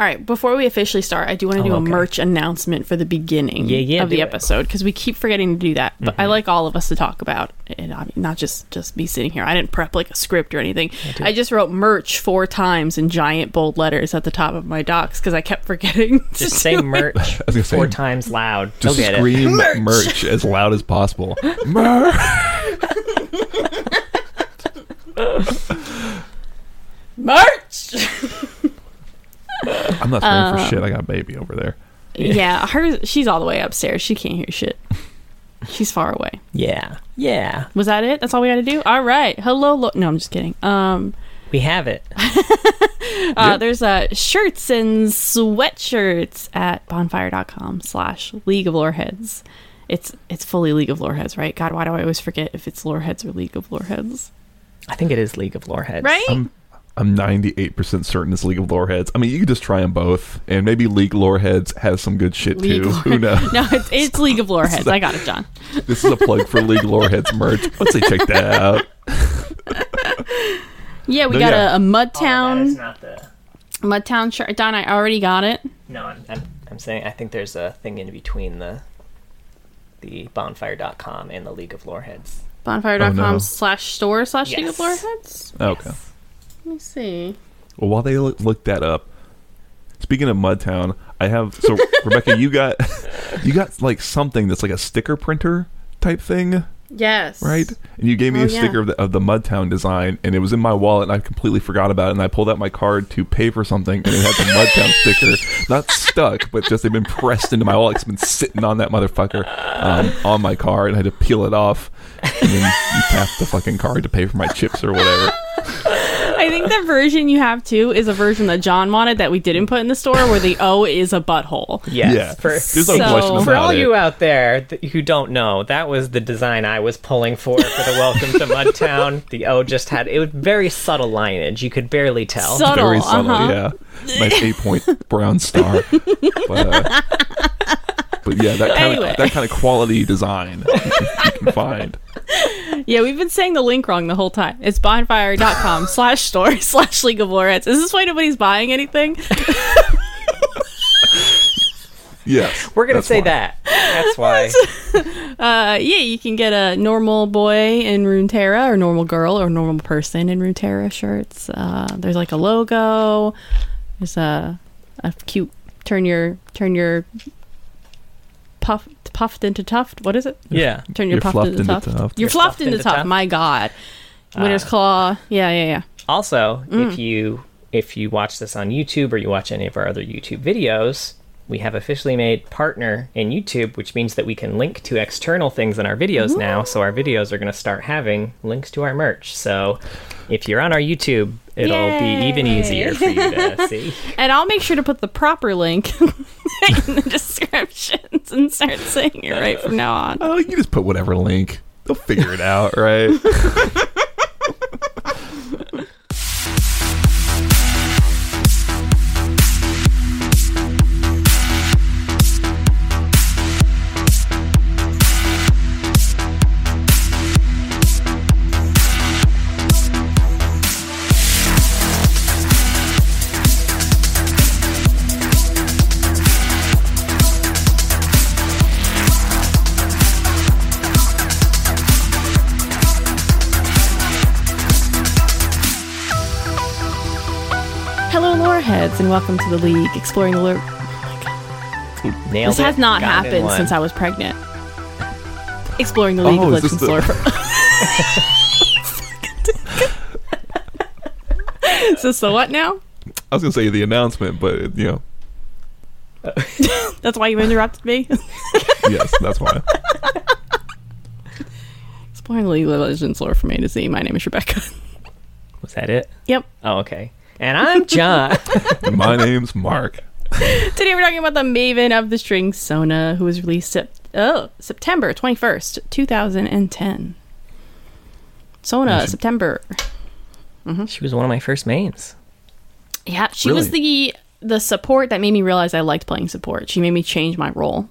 All right, before we officially start, I do want to do Oh, a okay. merch announcement for the beginning Yeah, yeah, of the it. episode because we keep forgetting to do that. But I Mhm. like all of us to talk about it, I mean, not just just me sitting here. I didn't prep like a script or anything. I just wrote merch four times in giant bold letters at the top of my docs because I kept forgetting. to Just say it. merch was say, four times loud. Just They'll get scream Merch. merch. as loud as possible. Merch. merch. I'm not screaming Uh, for shit. I got a baby over there. yeah, her. She's all the way upstairs. She can't hear shit. She's far away. Yeah. Yeah. Was that it? That's all we got to do. All right. Hello. Lo- no, I'm just kidding. Um. We have it. Uh, Yep. There's uh, shirts and sweatshirts at bonfire.com slash League of Loreheads. It's it's fully League of Loreheads, right? God, why do I always forget if it's Loreheads or League of Loreheads? I think it is League of Loreheads. Right? I'm I'm 98% certain it's League of Loreheads. I mean, you could just try them both, and maybe League Loreheads has some good shit League too. Lore- Who knows? no, it's, it's League of Loreheads. I got it, John. This is a plug for League Loreheads merch. Let's say check that out. Yeah, we No, got yeah. a, a Oh, that is Mudtown not the. Mudtown shirt. Don, I already got it. No, I'm, I'm, I'm saying I think there's a thing in between the the bonfire.com and the League of Loreheads. Bonfire.com Oh, no. slash store slash League of Yes. Loreheads. Okay. Let me see. Well, while they look, look that up, speaking of Mudtown, I have so Rebecca, you got you got like something that's like a sticker printer type thing, Yes. right? And you gave me Oh, a yeah. sticker of the, of the Mudtown design, and it was in my wallet, and I completely forgot about it. And I pulled out my card to pay for something, and it had the Mudtown sticker, not stuck, but just they've been pressed into my wallet. It's been sitting on that motherfucker um, on my card, and I had to peel it off, and then you tap the fucking card to pay for my chips or whatever. I think the version you have too is a version that John wanted that we didn't put in the store where the O is a butthole. Yes. Yeah, For, there's no So- question about for all it. you out there th- who don't know, that was the design I was pulling for for the Welcome to Mudtown. The O just had it was very subtle lineage. You could barely tell. Subtle, Very subtle, uh-huh. yeah. Nice eight point brown star. But, uh, but yeah, that kind Anyway. of that kind of quality design you can, find. Yeah, we've been saying the link wrong the whole time. It's bonfire.com slash store slash League of Loreheads. Is this why nobody's buying anything? Yes, We're gonna say why. that. That's why. Uh, yeah, you can get a normal boy in Runeterra or normal girl or normal person in Runeterra shirts. Uh, there's like a logo. There's a a cute turn your turn your puff puffed into tuft. What is it? Yeah. Turn your You're puffed into into tuft. tuft. You're, You're fluffed fluffed into into tuft. tuft. My God. Winter's Uh, Claw. Yeah, yeah, yeah. Also, Mm. if you if you watch this on YouTube or you watch any of our other YouTube videos, we have officially made partner in YouTube, which means that we can link to external things in our videos now. So our videos are going to start having links to our merch. So if you're on our YouTube, it'll be even easier for you to see. And I'll make sure to put the proper link in and start saying it right from now on. Oh, you just put whatever link. They'll figure it out, right? and welcome to the League, exploring the lore. Nailed This it. has not Got happened since I was pregnant. Exploring the League Oh, of Legends the- lore. Is this the what now? I was gonna say the announcement, but you know, That's why you interrupted me. yes, that's why. exploring the League of Legends lore from A to Z. My name is Rebecca. Was that it? Yep. Oh, okay. And I'm John. My name's Mark. Today we're talking about the Maven of the String Sona, who was released sep- oh, September 21st, 2010. Sona, Mention- September. she was one of my first mains. Yeah, she was the the support that made me realize I liked playing support. She made me change my role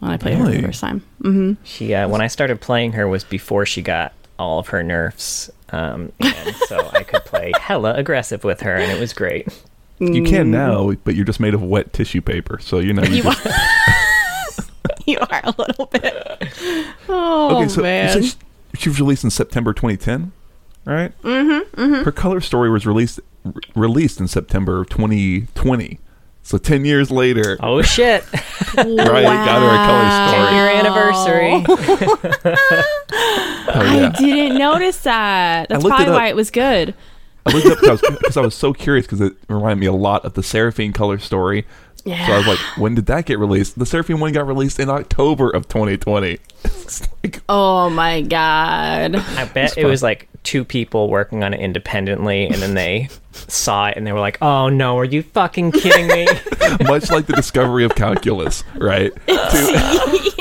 when I played her the first time. hmm She uh, when I started playing her was before she got all of her nerfs, um, and so I could play hella aggressive with her, and it was great. You can now, but you're just made of wet tissue paper. So you know. You You just- are. you are a little bit. Oh okay, so man. said she, she was released in September 2010, right? Mm-hmm, Her color story was released r- released in September of 2020. So 10 years later, Oh shit! Right, got her a color story. Your anniversary. oh, yeah. I didn't notice that. That's probably it why it was good. I looked up because I, 'cause I was so curious because it reminded me a lot of the Seraphine color story. Yeah. So I was like, when did that get released? The Seraphine one got released in October of 2020. Like, oh my god. I bet it fun. was like two people working on it independently, and then they saw it and they were like, "Oh no, are you fucking kidding me?" much like the discovery of calculus, right? To-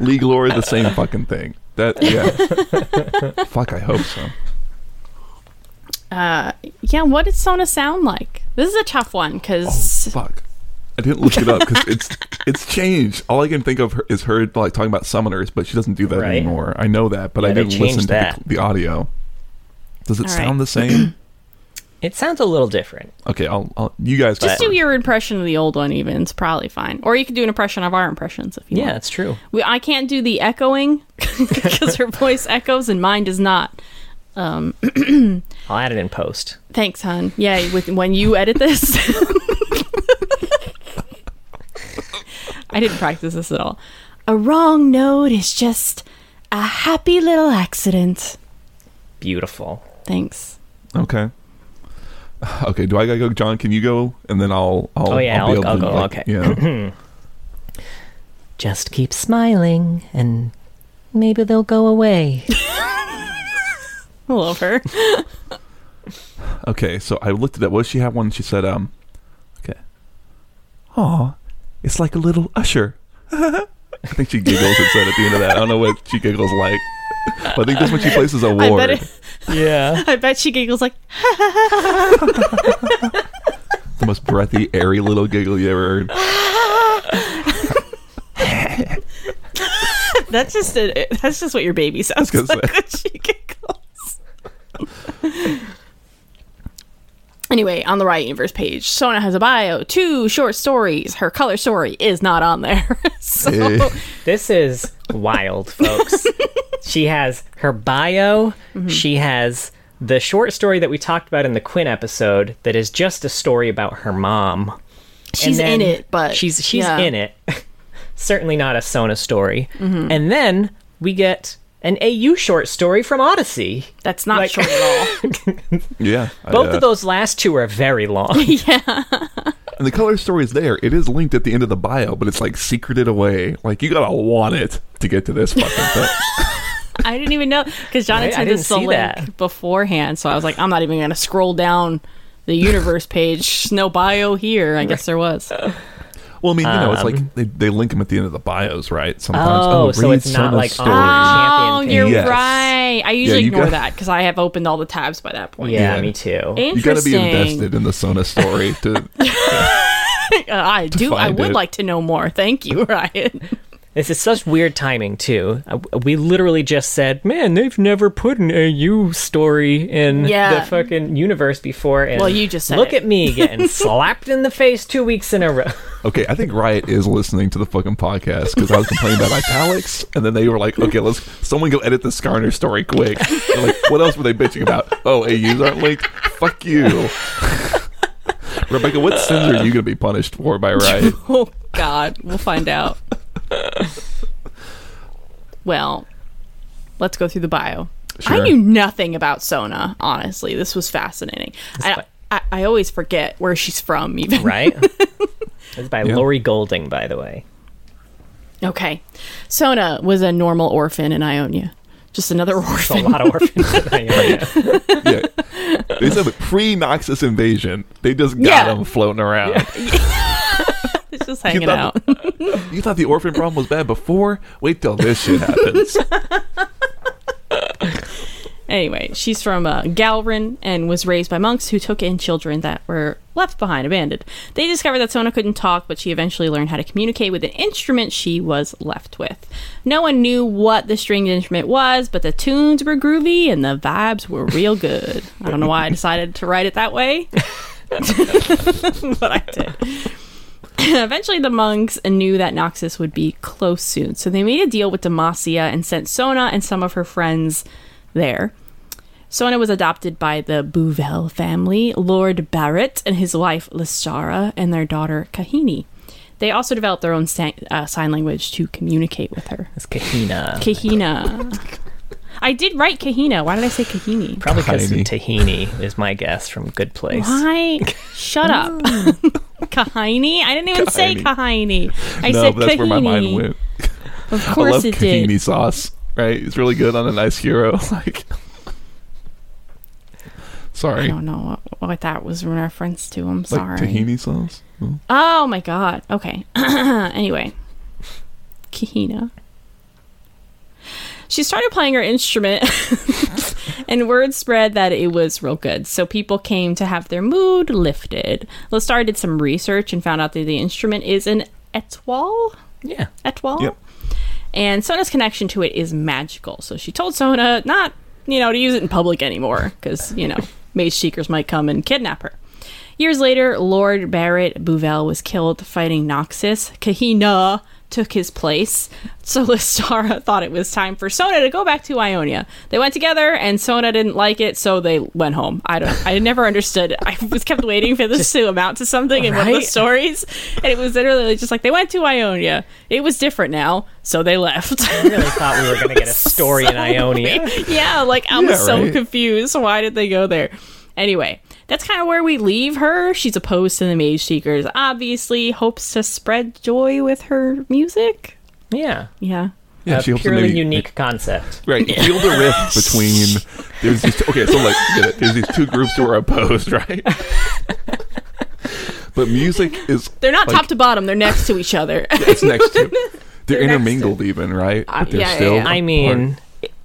Legal or the same fucking thing. That yeah. Fuck, I hope so. Uh, yeah. What did Sona sound like? This is a tough one because oh, fuck. I didn't look it up because it's it's changed. All I can think of is her like talking about summoners, but she doesn't do that Right. anymore. I know that, but Yeah, I didn't listen changed to the, the audio. Does it All sound right. the same? it sounds a little different. Okay, I'll, I'll you guys just do your impression of the old one. Even it's probably fine. Or you could do an impression of our impressions if you Yeah, want. it's true. We, I can't do the echoing because her voice echoes and mine does not. Um, I'll add it in post. Thanks, hon. Yeah, with when you edit this. I didn't practice this at all. A wrong note is just a happy little accident. Beautiful. Thanks. Okay. Okay, do I gotta go, John? Can you go, and then I'll. I'll Oh, yeah, be I'll- able I'll to, go, like, okay. Yeah. Just keep smiling, and maybe they'll go away. I love her. Okay, so I looked at it. What did she have one? She said, um, okay. Aw, it's like a little usher. I think she giggles and said at the end of that. I don't know what she giggles like. But I think that's when she places a I ward. bet it, yeah. I bet she giggles like The most breathy, airy little giggle you ever heard. that's just a, that's just what your baby sounds like when she giggles. Anyway, on the Riot Universe page, Sona has a bio, two short stories. Her color story is not on there. so Eh. This is wild, folks. she has her bio. Mm-hmm. She has the short story that we talked about in the Quinn episode that is just a story about her mom. she's in it, but she's she's yeah. Mm-hmm. in it. Certainly not a Sona story. And then we get an AU short story from Odyssey. That's not Like- short at all. Yeah. I, Both uh, of those last two are very long. Yeah. and the color story is there. It is linked at the end of the bio, but it's like secreted away. Like you gotta want it to get to this fucking thing. I didn't even know because Johnny Right? I sent didn't us the link that. beforehand, so I was like, I'm not even gonna scroll down the universe page. No bio here. I guess there was. Well, I mean, you know, it's Um, like they, they link them at the end of the bios, right? Sometimes. Oh, so read it's not Sona's like story. on- Oh, Champion you're page. Yes. right. I usually you ignore got- that because I have opened all the tabs by that point. Yeah, Yeah. me too. You got to be invested in the Sona story to. Uh, I do. I find would it. like to know more. Thank you, Ryan. This is such weird timing too. Uh, We literally just said, "Man, they've never put an AU story in Yeah. the fucking universe before." And Well, you just said look it. at me getting slapped in the face two weeks in a row. Okay, I think Riot is listening to the fucking podcast because I was complaining about italics, and then they were like, "Okay, let's someone go edit the Skarner story quick." They're like, what else were they bitching about? Oh, AUs aren't linked. Fuck you, Rebecca. What sins are you gonna be punished for by Riot? Oh God, we'll find out. well, let's go through the bio. I knew nothing about Sona. Honestly, this was fascinating. I, fine. I, I always forget where she's from. Even Right? It's by Yeah. Laurie Goulding, by the way. okay, Sona was a normal orphan in Ionia. Just another orphan. It's A lot of orphans. in Ionia. yeah, they said pre Noxus invasion. They just got Yeah. them floating around. It's just hanging thought- out. You thought the orphan problem was bad before? Wait till this shit happens. Anyway, she's from uh, Galrin and was raised by monks who took in children that were left behind, abandoned. They discovered that Sona couldn't talk, but she eventually learned how to communicate with an instrument she was left with. No one knew what the stringed instrument was, but the tunes were groovy and the vibes were real good. I don't know why I decided to write it that way. but I did. Eventually, the monks knew that Noxus would be close soon, so they made a deal with Demacia and sent Sona and some of her friends there. Sona was adopted by the Buvelle family, Lord Barrett and his wife Lestara, and their daughter Kahini. They also developed their own sa- uh, sign language to communicate with her. It's Kahina. Kahina. I did write Kahina. Why did I say Kahini? Probably because Kahini. tahini is my guess from Good Place. Why? Shut up. Kahini? I didn't even say Kahini. Kahini. I no, said that's where my mind went. Of course I love it tahini did. sauce. Right, it's really good on a nice hero. Like, sorry, I don't know what, what that was in reference to. I'm like sorry. tahini sauce. Oh. Oh my god. Okay. anyway, Kahina. She started playing her instrument, and word spread that it was real good. So people came to have their mood lifted. Lestar did some research and found out that the instrument is an etwahl. Yeah. Etwahl. Yep. And Sona's connection to it is magical. So she told Sona not, you know, to use it in public anymore because, you know, mage seekers might come and kidnap her. Years later, Lord Barrett Buvelle was killed fighting Noxus. Kahina took his place. So Lestara thought it was time for Sona to go back to Ionia. They went together and Sona didn't like it, so they went home. I don't I never understood. I was kept waiting for this to amount to something in one of the stories. And it was literally just like they went to Ionia. It was different now, so they left. I really thought we were going to get a story in Ionia. yeah, like I'm Yeah, so right. confused. Why did they go there? Anyway, that's kind of where we leave her. She's opposed to the Mage Seekers. Obviously, hopes to spread joy with her music. Yeah. Yeah. Yeah, a she hopes purely maybe- unique concept. Right, feel the rift between. There's these. Okay, so like, get it. There's these two groups who are opposed, right? but music is. They're not like, top to bottom. They're next to each other. It's next to. They're, They're next intermingled, even, right? Uh, But they're yeah, yeah, still yeah. I mean,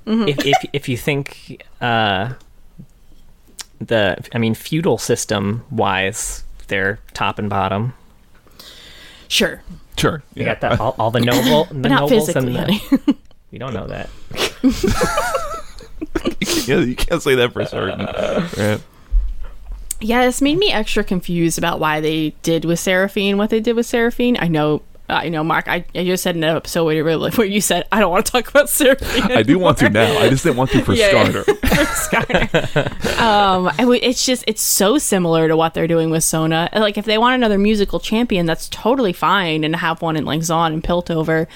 Mm-hmm. if, if if you think uh, the, I mean, feudal system wise, they're top and bottom. sure, sure. You yeah. got that all, all the noble, the but not nobles, physically, and the, honey. we don't know that. yeah, you can't say that for certain. Right? yeah, this made me extra confused about why they did with Seraphine what they did with Seraphine. I know. I know, Mark. I, I just said in an episode where you, were like, where you said I don't want to talk about Seraphine. I do want to now. I just didn't want to for Yeah, yeah. starter. um I it's just it's so similar to what they're doing with sona like if they want another musical champion that's totally fine and have one in like Zaun and piltover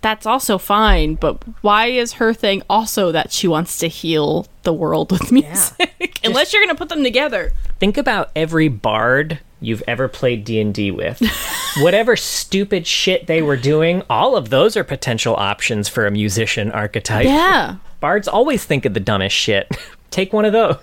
that's also fine but why is her thing also that she wants to heal the world with music unless you're gonna put them together Think about every bard you've ever played D&D with. Whatever stupid shit they were doing, all of those are potential options for a musician archetype. yeah Bards always think of the dumbest shit. Take one of those.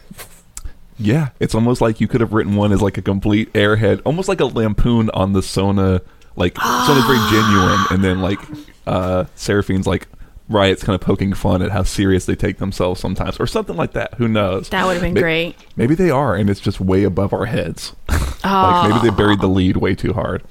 Yeah, it's almost like you could have written one as like a complete airhead, almost like a lampoon on the Sona. Like Sona's very genuine, and then like uh Seraphine's like Riot's kind of poking fun at how serious they take themselves sometimes, or something like that. Who knows? that would have been May- great Maybe they are, and it's just way above our heads. Ah. like maybe they buried the lead way too hard.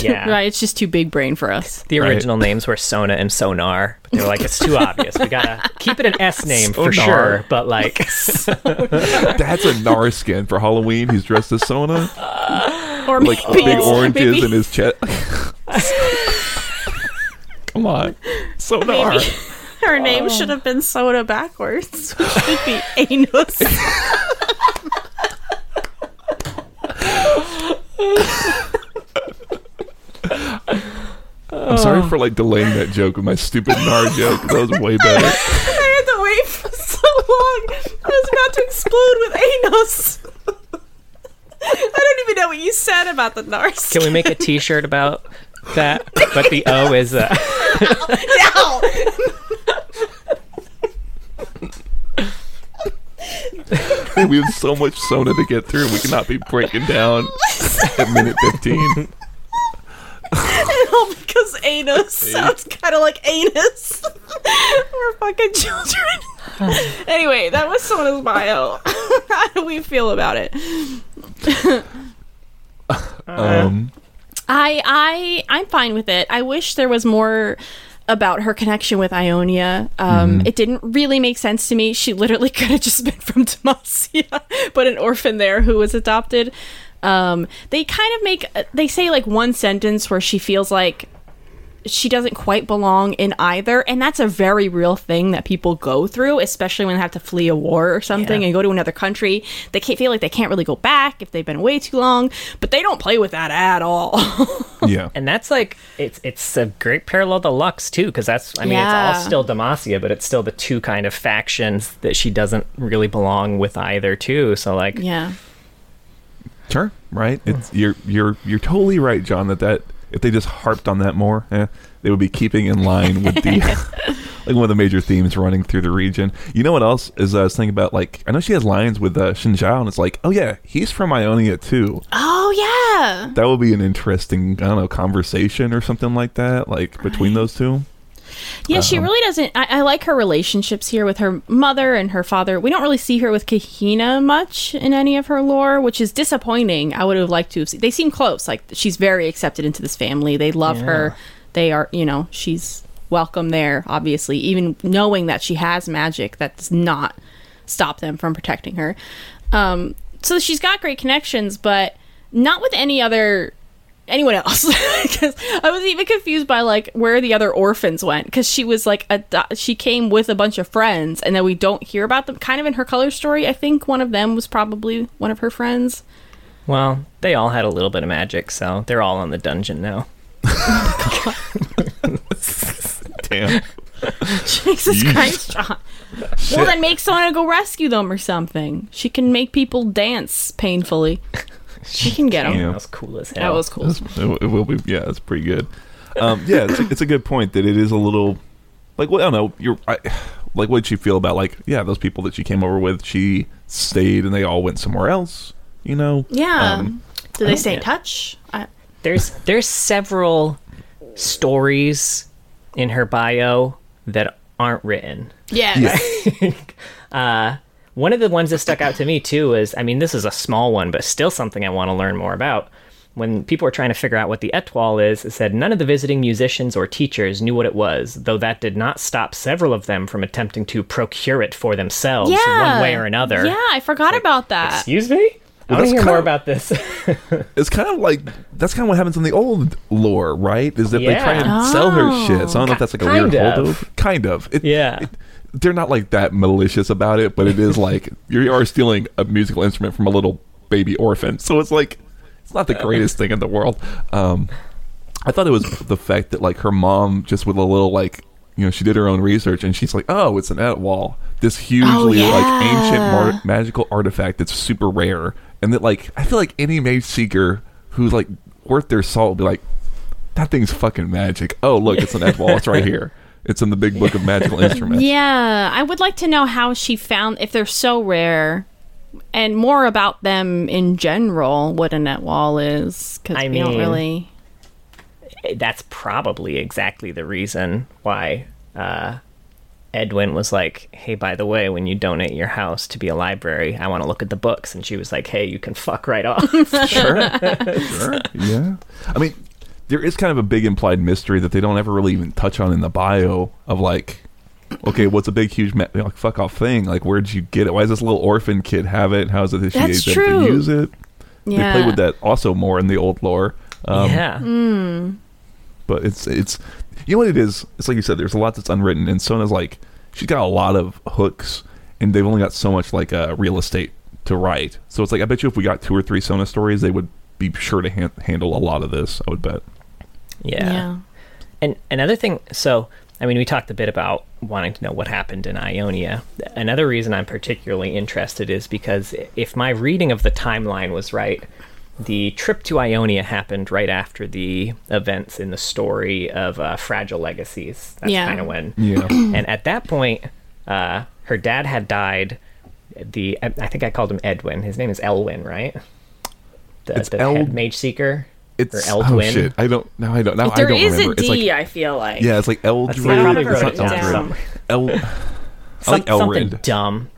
Yeah. right it's just too big brain for us The Right. original names were Sona and Sonar. But they were like, it's too obvious. We gotta keep it an S name for sure. But like, that's a Gnar skin for Halloween. He's dressed as Sona, or like maybe big oranges maybe- in his chest. Come on, Sonar. Maybe. Her name should have been Soda backwards, which should be Anus. I'm sorry oh. for like delaying that joke with my stupid Gnar joke. That was way better. I had to wait for so long. I was about to explode with Anus. I don't even know what you said about the Gnars. can we make a T-shirt about that? But the O is uh, we have so much Sona to get through. We cannot be breaking down at minute 15. All because Anus sounds kind of like anus. We're fucking children. anyway, that was Sona's bio. How do we feel about it? Um, I I I'm fine with it. I wish there was more about her connection with Ionia. Um, It didn't really make sense to me. She literally could have just been from Demacia, but an orphan there who was adopted. Um, they kind of make they say like one sentence where she feels like she doesn't quite belong in either and that's a very real thing that people go through especially when they have to flee a war or something Yeah. and go to another country they can't feel like they can't really go back if they've been away too long but they don't play with that at all Yeah. And that's like it's it's a great parallel to Lux too, because that's I mean Yeah. it's all still Demacia, but it's still the two kind of factions that she doesn't really belong with either too. So like yeah Sure, right? It's you're you're you're totally right, John. That that if they just harped on that more, eh, they would be keeping in line with the like one of the major themes running through the region. You know what else is uh, I was thinking about? Like I know she has lines with uh, Xin Zhao, and it's like, oh yeah, he's from Ionia too. oh yeah That would be an interesting, I don't know, conversation or something like that, like between those two. Yeah, she Um, really doesn't. I, I like her relationships here with her mother and her father. We don't really see her with Kahina much in any of her lore, which is disappointing. I would have liked to have seen. They seem close. Like she's very accepted into this family. They love her. They are, you know, she's welcome there. Obviously, even knowing that she has magic, that does not stop them from protecting her. Um, so she's got great connections, but not with any other anyone else? Because i was even confused by like where the other orphans went because she was like a she came with a bunch of friends and then we don't hear about them kind of in her color story i think one of them was probably one of her friends. Well, they all had a little bit of magic, so they're all in the dungeon now. Damn. jesus christ john. Well then make someone go rescue them or something. She can make people dance painfully she can get them Yeah. That was cool as hell. that was cool it, it will be. Yeah, it's pretty good. Um, yeah, it's, it's a good point that it is a little like well, I don't know. You're I, like, what did she feel about like yeah, those people that she came over with? She stayed and they all went somewhere else. You know? yeah Um, do they stay in touch I, there's there's several stories in her bio that aren't written. yeah, uh, one of the ones that stuck out to me too is, I mean, this is a small one, but still something I want to learn more about. When people were trying to figure out what the etwahl is, it said none of the visiting musicians or teachers knew what it was, though that did not stop several of them from attempting to procure it for themselves yeah one way or another. yeah i forgot about that Excuse me? I want to hear more of- about this. It's kind of like that's kind of what happens in the old lore, right? Is that they try Yeah. and sell her Oh. shit. So I don't know if that's like a Kind weird of. holdover. Kind of. It, Yeah. it- they're not like that malicious about it, but it is like you are stealing a musical instrument from a little baby orphan. So it's like it's not the greatest thing in the world. Um, I thought it was the fact that like her mom just with a little like you know she did her own research and she's like oh it's an etwahl. This hugely Oh, like ancient mar- magical artifact that's super rare. And that like I feel like any mage seeker who's like worth their salt will be like that thing's fucking magic. Oh look it's an etwahl. It's right here it's in the big book of magical instruments Yeah, I would like to know how she found if they're so rare, and more about them in general. What an etwahl is, because I we don't really. That's probably exactly the reason why uh, Edwin was like, "Hey, by the way, when you donate your house to be a library, I want to look at the books." And she was like, "Hey, you can fuck right off." sure sure yeah I mean there is kind of a big implied mystery that they don't ever really even touch on in the bio of like okay what's a big huge ma- like fuck off thing? Like where'd you get it? Why does this little orphan kid have it? How is it that she That's able true. to use it? Yeah, they play with that also more in the old lore. Um, yeah, but it's it's you know what it is? It's like you said there's a lot that's unwritten and sona's like she's got a lot of hooks and they've only got so much like uh, real estate to write. So it's like i bet you if we got two or three sona stories they would be sure to han- handle a lot of this i would bet yeah. yeah. And another thing, so I mean, we talked a bit about wanting to know what happened in Ionia. Another reason I'm particularly interested is because if my reading of the timeline was right, the trip to Ionia happened right after the events in the story of uh, Fragile Legacies. That's Yeah. kind of when. yeah And at that point, uh, her dad had died. The I I think I called him Edwin. His name is Elwin, right? The, It's the El- head mage seeker. it's or oh shit i don't now i don't now i There don't is remember a it's like I feel like. yeah it's like eldred I probably it's not it Eldred. El- I Some, like something dumb.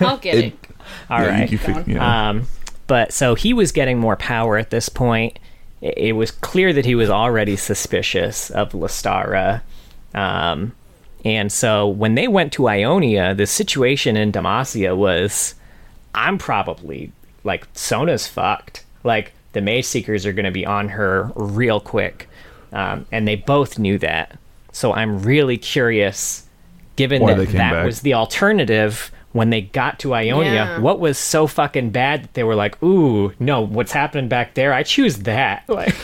I'll get It- it. All Yeah, right. you, you fig- yeah. Um, but so he was getting more power at this point. It, it was clear that he was already suspicious of Lestara. Um, and so when they went to Ionia, the situation in Demacia was I'm probably like Sona's fucked. Like the Mage Seekers are going to be on her real quick, um, and they both knew that. So I'm really curious, given Why they that came that back. was the alternative when they got to Ionia. Yeah. What was so fucking bad that they were like, "Ooh, no, what's happening back there? I choose that." Like,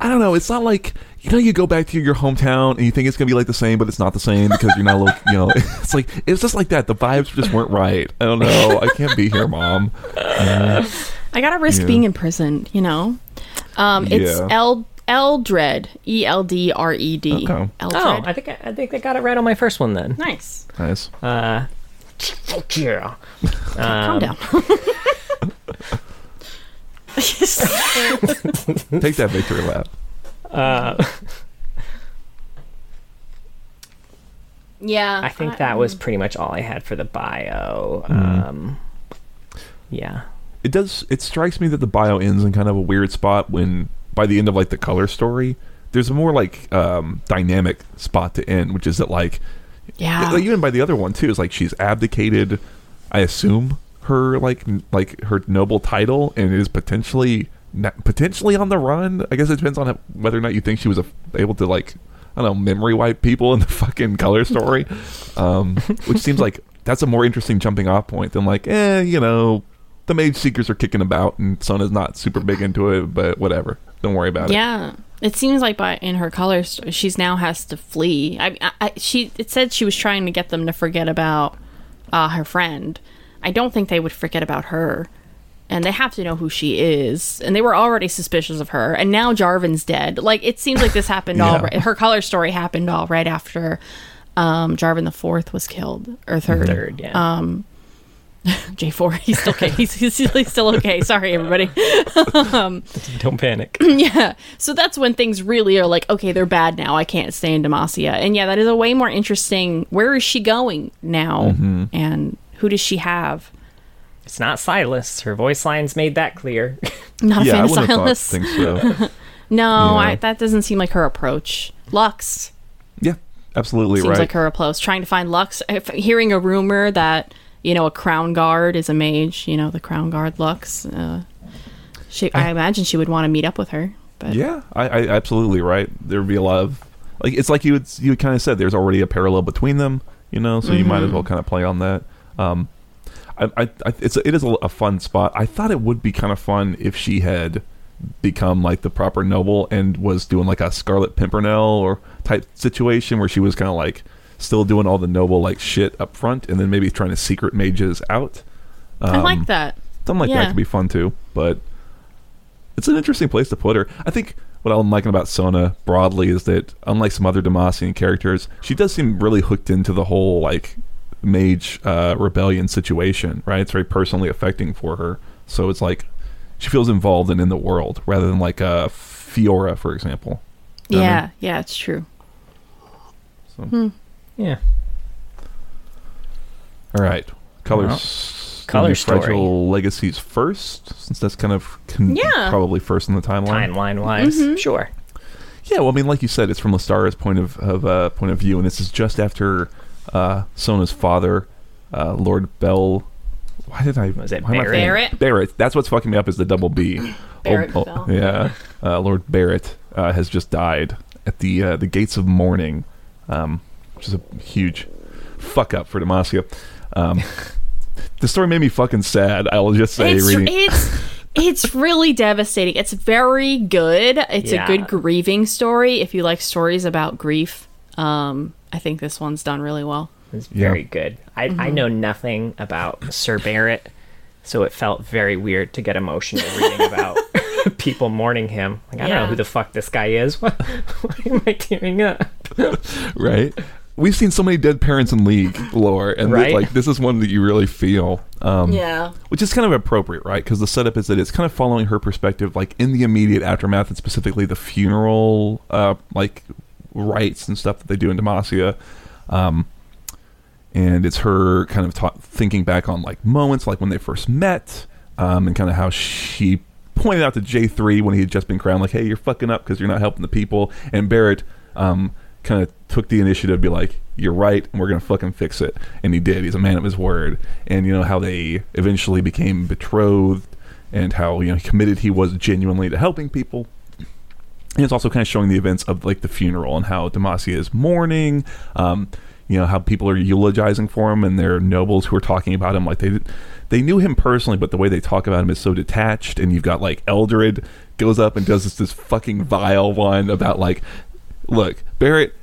I don't know. It's not like you know you go back to your hometown and you think it's gonna be like the same, but it's not the same because you're not look. You know, it's like it's just like that. The vibes just weren't right. I don't know. I can't be here, mom. I gotta risk Yeah. being imprisoned, you know. Um, it's Yeah. L Eldred, E L D R E D. Oh, I think I, I think I got it right on my first one then. nice. Nice. Uh, fuck yeah. Calm Um, down. Take that victory lap. Uh, yeah, I think that was pretty much all I had for the bio. Mm-hmm. Um, yeah. It does. It strikes me that the bio ends in kind of a weird spot when by the end of like the color story, there's a more like um, dynamic spot to end, which is that like Yeah. even by the other one too is like she's abdicated i assume her like n- like her noble title and is potentially na- potentially on the run i guess it depends on whether or not you think she was a, able to like i don't know memory wipe people in the fucking color story um which seems like that's a more interesting jumping off point than like eh you know the mage seekers are kicking about and Sona's not super big into it but whatever don't worry about it Yeah. It seems like by in her color story, she's now has to flee. I, I, I she it said she was trying to get them to forget about uh, her friend. I don't think they would forget about her, and they have to know who she is. And they were already suspicious of her, and now Jarvan's dead. Like it seems like this happened all Yeah. right. Her color story happened all right after um, Jarvan the fourth was killed or third. Third, yeah. Um, J four. He's still okay. He's, he's, he's still okay. Sorry, everybody. Don't panic. Yeah. So that's when things really are like, okay, they're bad now. I can't stay in Demacia. And yeah, that is a way more interesting. Where is she going now? Mm-hmm. And who does she have? It's not Sylas. Her voice lines made that clear. Not a yeah fan i of wouldn't thought Sylas. think so No, Yeah. I, that doesn't seem like her approach. Lux yeah absolutely seems right like her approach. Trying to find Lux. If, hearing a rumor that you know a Crownguard is a mage. You know the Crownguard looks. Uh, she, I, imagine she would want to meet up with her. But Yeah, I, I absolutely right. There'd be a lot of like it's like you would you kind of said there's already a parallel between them, you know, so you might as well kind of play on that. Um, I, I, I it's it is a, a fun spot. I thought it would be kind of fun if she had become like the proper noble and was doing like a Scarlet Pimpernel or type situation where she was kind of like still doing all the noble like shit up front and then maybe trying to secret mages out. I Um, like that. Something like that Yeah. could be fun too, but it's an interesting place to put her. I think what I'm liking about Sona broadly is that unlike some other Demacian characters, she does seem really hooked into the whole like mage uh, rebellion situation. Right, it's very personally affecting for her. So it's like she feels involved and in the world rather than like uh, Fiora, for example. You know what I Yeah, yeah, it's true. Yeah. All right, colors. Well, wanna color story. Fragile legacies first, since that's kind of con- Yeah. probably first in the timeline. Timeline wise, Mm-hmm. sure. Yeah, well, I mean, like you said, it's from Lestara's point of, of uh, point of view, and this is just after uh, Sona's father, uh, Lord Bell. Why did I? Was it why am I Barrett? Barrett? Barrett. That's what's fucking me up is the double B. Barrett oh, Bell. yeah, uh, Lord Barrett uh, has just died at the uh, the gates of mourning, um, which is a huge fuck up for Demacia. Um, the story made me fucking sad. I will just say, it's, reading. it's it's really devastating. It's very good. It's Yeah. a good grieving story. If you like stories about grief, um, I think this one's done really well. It's Yeah. very good. I, I know nothing about Sir Barrett, so it felt very weird to get emotional reading about people mourning him. Like, I don't know who the fuck this guy is. Why, why am I tearing up? right? We've seen so many dead parents in League lore, and Right. like this is one that you really feel. Um, Yeah. which is kind of appropriate, right? Because the setup is that it's kind of following her perspective, like in the immediate aftermath, and specifically the funeral, uh, like rites and stuff that they do in Demacia. Um, and it's her kind of ta- thinking back on like moments, like when they first met, um, and kind of how she pointed out to J three when he had just been crowned, like, "Hey, you're fucking up because you're not helping the people." And Barrett um, kind of took the initiative to be like, "You're right, and we're gonna fucking fix it." And he did. He's a man of his word. And you know how they eventually became betrothed, and how you know committed he was genuinely to helping people. And it's also kind of showing the events of like the funeral and how Demacia is mourning. Um, you know how people are eulogizing for him and there are nobles who are talking about him like they they knew him personally but the way they talk about him is so detached and you've got like Eldred goes up and does this, this fucking vile one about like look Barrett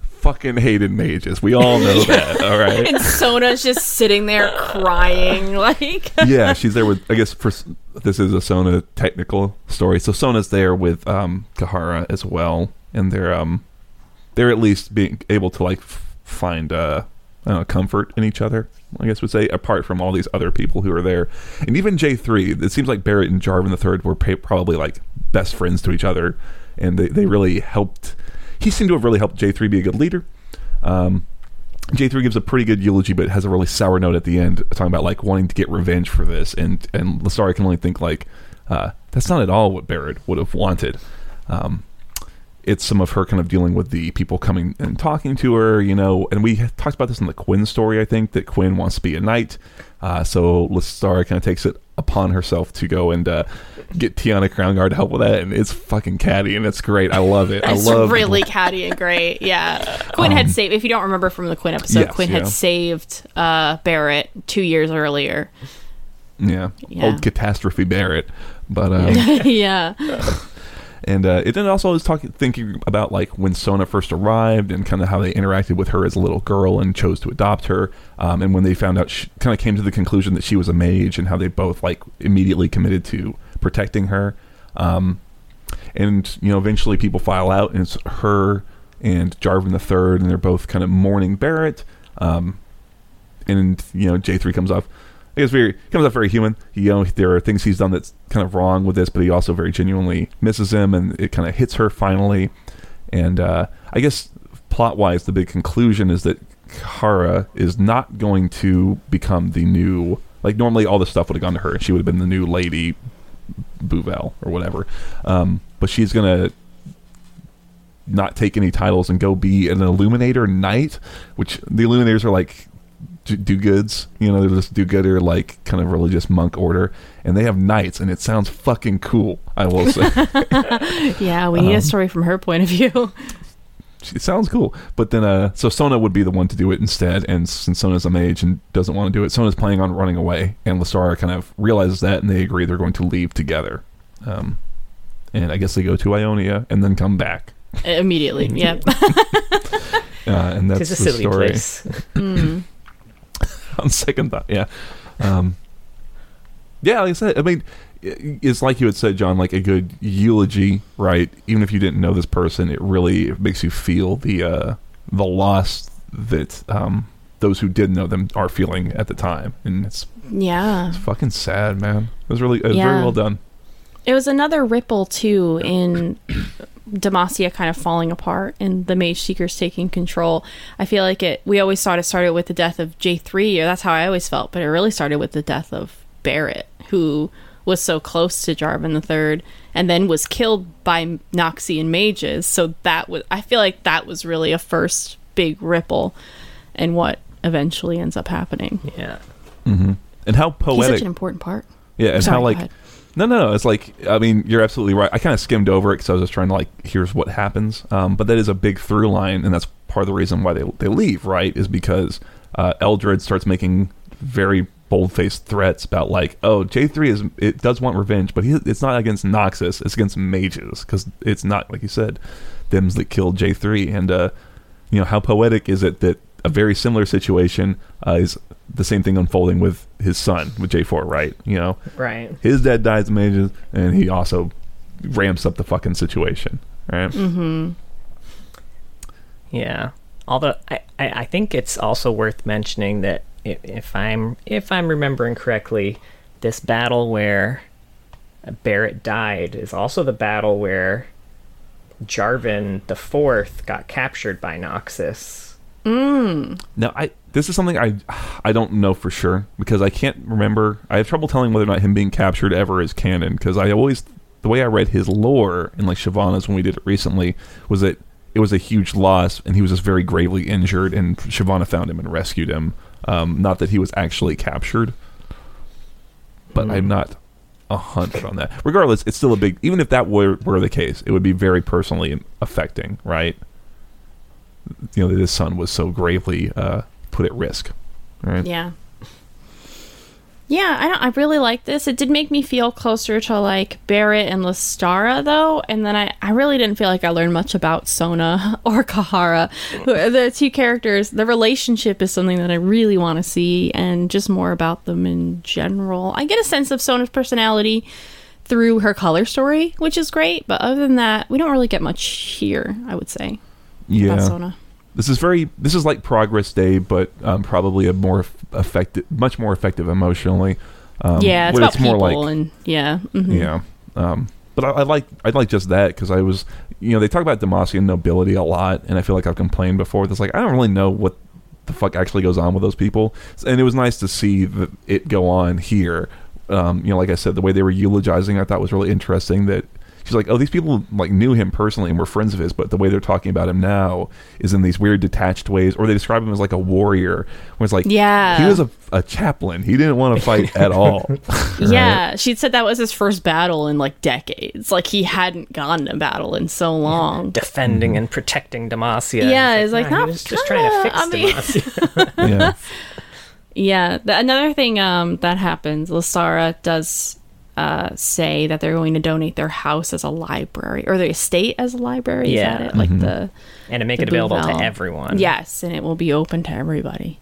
fucking hated mages we all know that all right And Sona's just sitting there crying, like yeah, she's there with. I guess for this is a Sona technical story. So Sona's there with um, Kahara as well, and they're um, they're at least being able to like f- find uh, know, comfort in each other. I guess would say apart from all these other people who are there, and even J three. It seems like Barrett and Jarvan the third were probably like best friends to each other, and they they really helped. He seemed to have really helped J three be a good leader. Um, J3 gives a pretty good eulogy, but has a really sour note at the end, talking about like wanting to get revenge for this, and and Lasari can only think like uh, that's not at all what Barrett would have wanted. Um, it's some of her kind of dealing with the people coming and talking to her, you know, and we talked about this in the Quinn story. I think that Quinn wants to be a knight, uh, so Lasari kind of takes it upon herself to go and uh, get Tianna Crownguard to help with that, and it's fucking catty and it's great. I love it. I love really catty and great. Yeah, Quinn had saved. If you don't remember from the Quinn episode, Yes, Quinn yeah. had saved uh, Barrett two years earlier. yeah, Yeah. old catastrophe Barrett, but. Um, yeah, And uh, it then also is talking, thinking about like when Sona first arrived and kind of how they interacted with her as a little girl and chose to adopt her. Um, and when they found out, she kind of came to the conclusion that she was a mage and how they both like immediately committed to protecting her. Um, and you know, eventually people file out, and it's her and Jarvan the third, and they're both kind of mourning Barrett. Um, and you know, J three comes off. I guess very comes off very human. You know, there are things he's done that's kind of wrong with this, but he also very genuinely misses him, and it kind of hits her finally. And uh, I guess plot wise, the big conclusion is that Kara is not going to become the new. Like normally, all this stuff would have gone to her, and she would have been the new lady Buvelle or whatever. Um, but she's gonna not take any titles and go be an Illuminator Knight, which the Illuminators are like do- do-goods. You know, they're just do-gooder, like kind of religious monk order, and they have knights, and it sounds fucking cool. I will say, yeah. We need Um, a story from her point of view. it sounds cool. But then, uh, so Sona would be the one to do it instead, and since Sona's a mage and doesn't want to do it, Sona's planning on running away, and Lasara kind of realizes that, and they agree they're going to leave together. Um, and I guess they go to Ionia and then come back. Immediately. Yep. Uh, and that's a the silly story. place. Mm. On second thought, yeah. Um, yeah, like I said, I mean, it's like you had said, John, like a good eulogy, right? Even if you didn't know this person, it really makes you feel the uh, the loss that um, those who did know them are feeling at the time, and it's, Yeah. it's fucking sad, man. It was really, it was very Yeah. well done. It was another ripple too in Demacia kind of falling apart and the Mage Seekers taking control. I feel like it. We always thought it started with the death of J three, or that's how I always felt. But it really started with the death of Barrett, who was so close to Jarvan the Third, and then was killed by Noxian mages. So that was. I feel like that was really a first big ripple, and what eventually ends up happening. Yeah. Mm-hmm. And how He's poetic, such an important part. yeah, and Sorry, how go like ahead. No, no, no. It's like I mean, you're absolutely right. I kind of skimmed over it because I was just trying to like, here's what happens. Um, but that is a big through line, and that's part of the reason why they they leave. Right, is because uh, Eldred starts making very bold faced threats about like, oh, J three is it does want revenge, but he, it's not against Noxus, it's against mages because it's not like you said, them's that killed J three, and uh, you know how poetic is it that a very similar situation uh, is the same thing unfolding with his son with J four, right? You know Right. his dad dies and he also ramps up the fucking situation. Right? Mm-hmm. Yeah. Although I, I, I think it's also worth mentioning that if, if I'm if I'm remembering correctly, this battle where Barrett died is also the battle where Jarvan the Fourth got captured by Noxus. Mm. Now, I this is something I I don't know for sure because I can't remember. I have trouble telling whether or not him being captured ever is canon because I always the way I read his lore in like Shyvana's when we did it recently was that it was a huge loss and he was just very gravely injured and Shyvana found him and rescued him. Um, not that he was actually captured, but Hmm. I'm not a hunch on that. Regardless, it's still a big. Even if that were were the case, it would be very personally affecting, right? You know, his son was so gravely uh, put at risk, right? Yeah. Yeah, I don't, I really like this. It did make me feel closer to like Barrett and Lestara though, and then I, I really didn't feel like I learned much about Sona or Kahara. The two characters, the relationship is something that I really want to see, and just more about them in general. I get a sense of Sona's personality through her color story, which is great, but other than that, we don't really get much here. I would say Yeah. Sona. This is very. This is like Progress Day, but um, probably a more effective, much more effective emotionally. Um, yeah, it's about people and yeah, mhm. Yeah. Um, but I, I like I like just that because I was you know they talk about Demacian nobility a lot, and I feel like I've complained before. It's like I don't really know what the fuck actually goes on with those people, and it was nice to see that it go on here. Um, you know, like I said, the way they were eulogizing, I thought was really interesting. That she's like, oh, these people like knew him personally and were friends of his, but the way they're talking about him now is in these weird detached ways, or they describe him as like a warrior. Where it's like, Yeah. he was a, a chaplain. He didn't want to fight at all. Right? Yeah, she'd said that was his first battle in like decades. Like he hadn't gone to battle in so long. Defending and protecting Demacia. Yeah, He's it's like, "Nah, not he was just trying to fix I mean- Demacia. yeah. Yeah, the, another thing um, that happens, Lestara does uh, say that they're going to donate their house as a library or their estate as a library. Is that Yeah. it? Like the and to make it available Buvelle. to everyone. yes, and it will be open to everybody.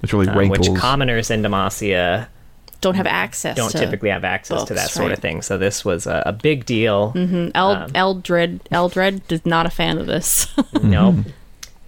Which really rankles. which commoners in Demacia Don't have access. don't to, typically have access to that sort of thing. So this was a, a big deal. Mhm. El- um, Eldred Eldred is not a fan of this. Nope.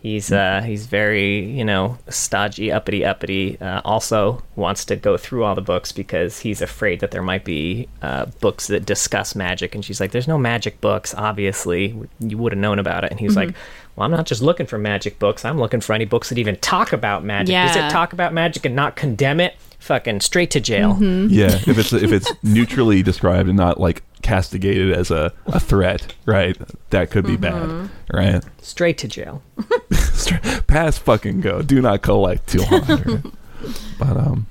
He's uh he's very you know stodgy uppity uppity. Uh, also wants to go through all the books because he's afraid that there might be uh, books that discuss magic. And she's like, "There's no magic books. Obviously, you would have known about it." And he's like, "Well, I'm not just looking for magic books. I'm looking for any books that even talk about magic. Does it talk about magic and not condemn it? Fucking straight to jail." Yeah, if it's if it's neutrally described and not like castigated as a, a threat, right? That could be bad, right? Straight to jail. Pass fucking go. Do not collect two hundred. but um,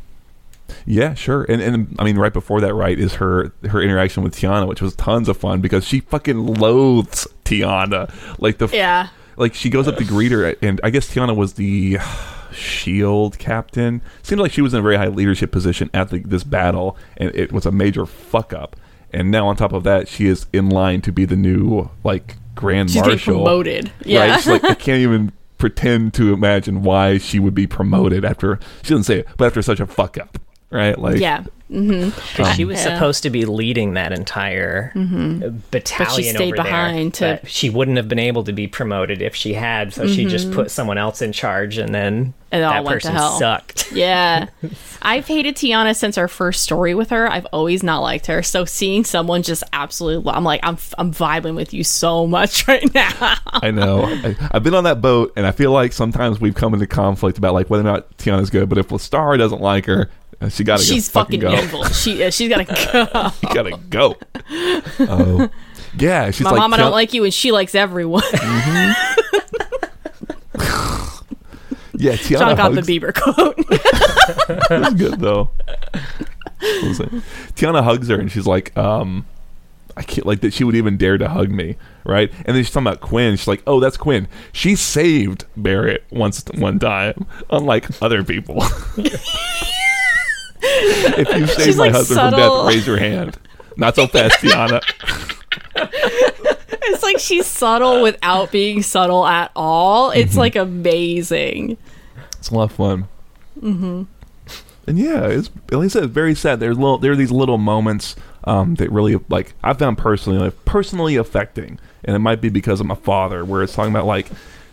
yeah, sure. And and I mean, right before that, right, is her her interaction with Tianna, which was tons of fun because she fucking loathes Tianna. Like the f- yeah. like she goes up to greet her, and I guess Tianna was the shield captain. Seemed like she was in a very high leadership position at the, this battle, and it was a major fuck up. And now on top of that, she is in line to be the new like grand She's marshal. promoted. Yeah. Right? She's like I can't even pretend to imagine why she would be promoted after she doesn't say it, but after such a fuck up, right? Like yeah. hmm Because she was Yeah. supposed to be leading that entire uh, battalion stayed over behind there. to- but she wouldn't have been able to be promoted if she had. So she just put someone else in charge, and then It all that went to person hell. sucked. Yeah. I've hated Tianna since our first story with her. I've always not liked her. So seeing someone just absolutely, I'm like, I'm, I'm vibing with you so much right now. I know. I, I've been on that boat, and I feel like sometimes we've come into conflict about like whether or not Tianna's good. But if Lestar doesn't like her, she got to She's fucking, fucking go. evil. She, uh, she's got to go. You gotta go. Oh, yeah. She's My like, mama don't like you and she likes everyone. Yeah, Tianna John got the hugs. Bieber quote. That's good though. What was it? Tianna hugs her, and she's like, um. I can't like that she would even dare to hug me, right? And then she's talking about Quinn. She's like, "Oh, that's Quinn. She saved Barrett once one time, unlike other people." If you saved She's, my like, husband from death, raise your hand. Not so fast, Tianna. it's like she's subtle without being subtle at all. It's Mm-hmm. like amazing. It's a lot of fun. Mm-hmm. And yeah, it's like I said, it's very sad. There's little, there are these little moments um, that really like I found personally like, personally affecting, and it might be because of my father, where it's talking about like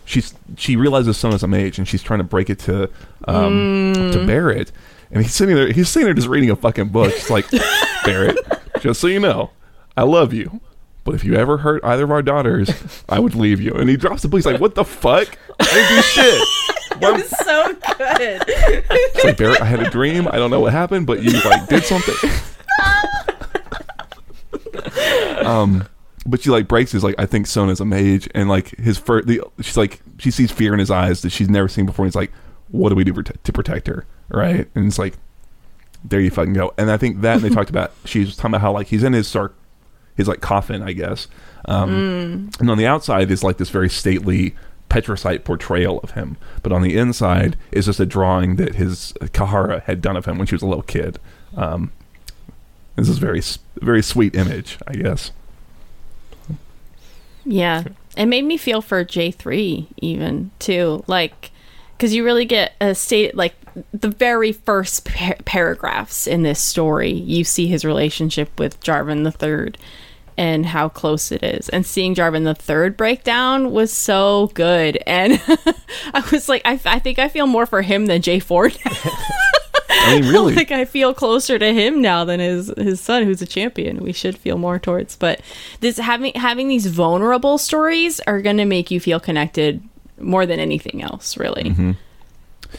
she's she realizes Sona's some age, and she's trying to break it to um, to Barrett, and he's sitting there, he's sitting there just reading a fucking book. It's like Barrett, just so you know, I love you. But if you ever hurt either of our daughters, I would leave you. And he drops the book. He's like, "What the fuck? I didn't do shit." Why- so good. it's like Barrett, I had a dream. I don't know what happened, but you like did something. um, but she like breaks his like I think Sona's a mage, and like his first, the she's like she sees fear in his eyes that she's never seen before. And he's like, what do we do to protect her, right? And it's like there you fucking go. And I think that and they talked about she was talking about how like he's in his sarc his like coffin, I guess. Um, And on the outside is like this very stately petricite portrayal of him, but on the inside is just a drawing that his Kahara had done of him when she was a little kid. Um, this is very very sweet image, I guess. Yeah. It made me feel for J3 even too. Like cuz you really get a state like the very first par- paragraphs in this story, you see his relationship with Jarvan the 3rd and how close it is. And seeing Jarvan the 3rd break down was so good. And I was like I, I think I feel more for him than J4 I mean, really, like I feel closer to him now than his his son, who's a champion. We should feel more towards. But this having having these vulnerable stories are going to make you feel connected more than anything else, really. Mm-hmm.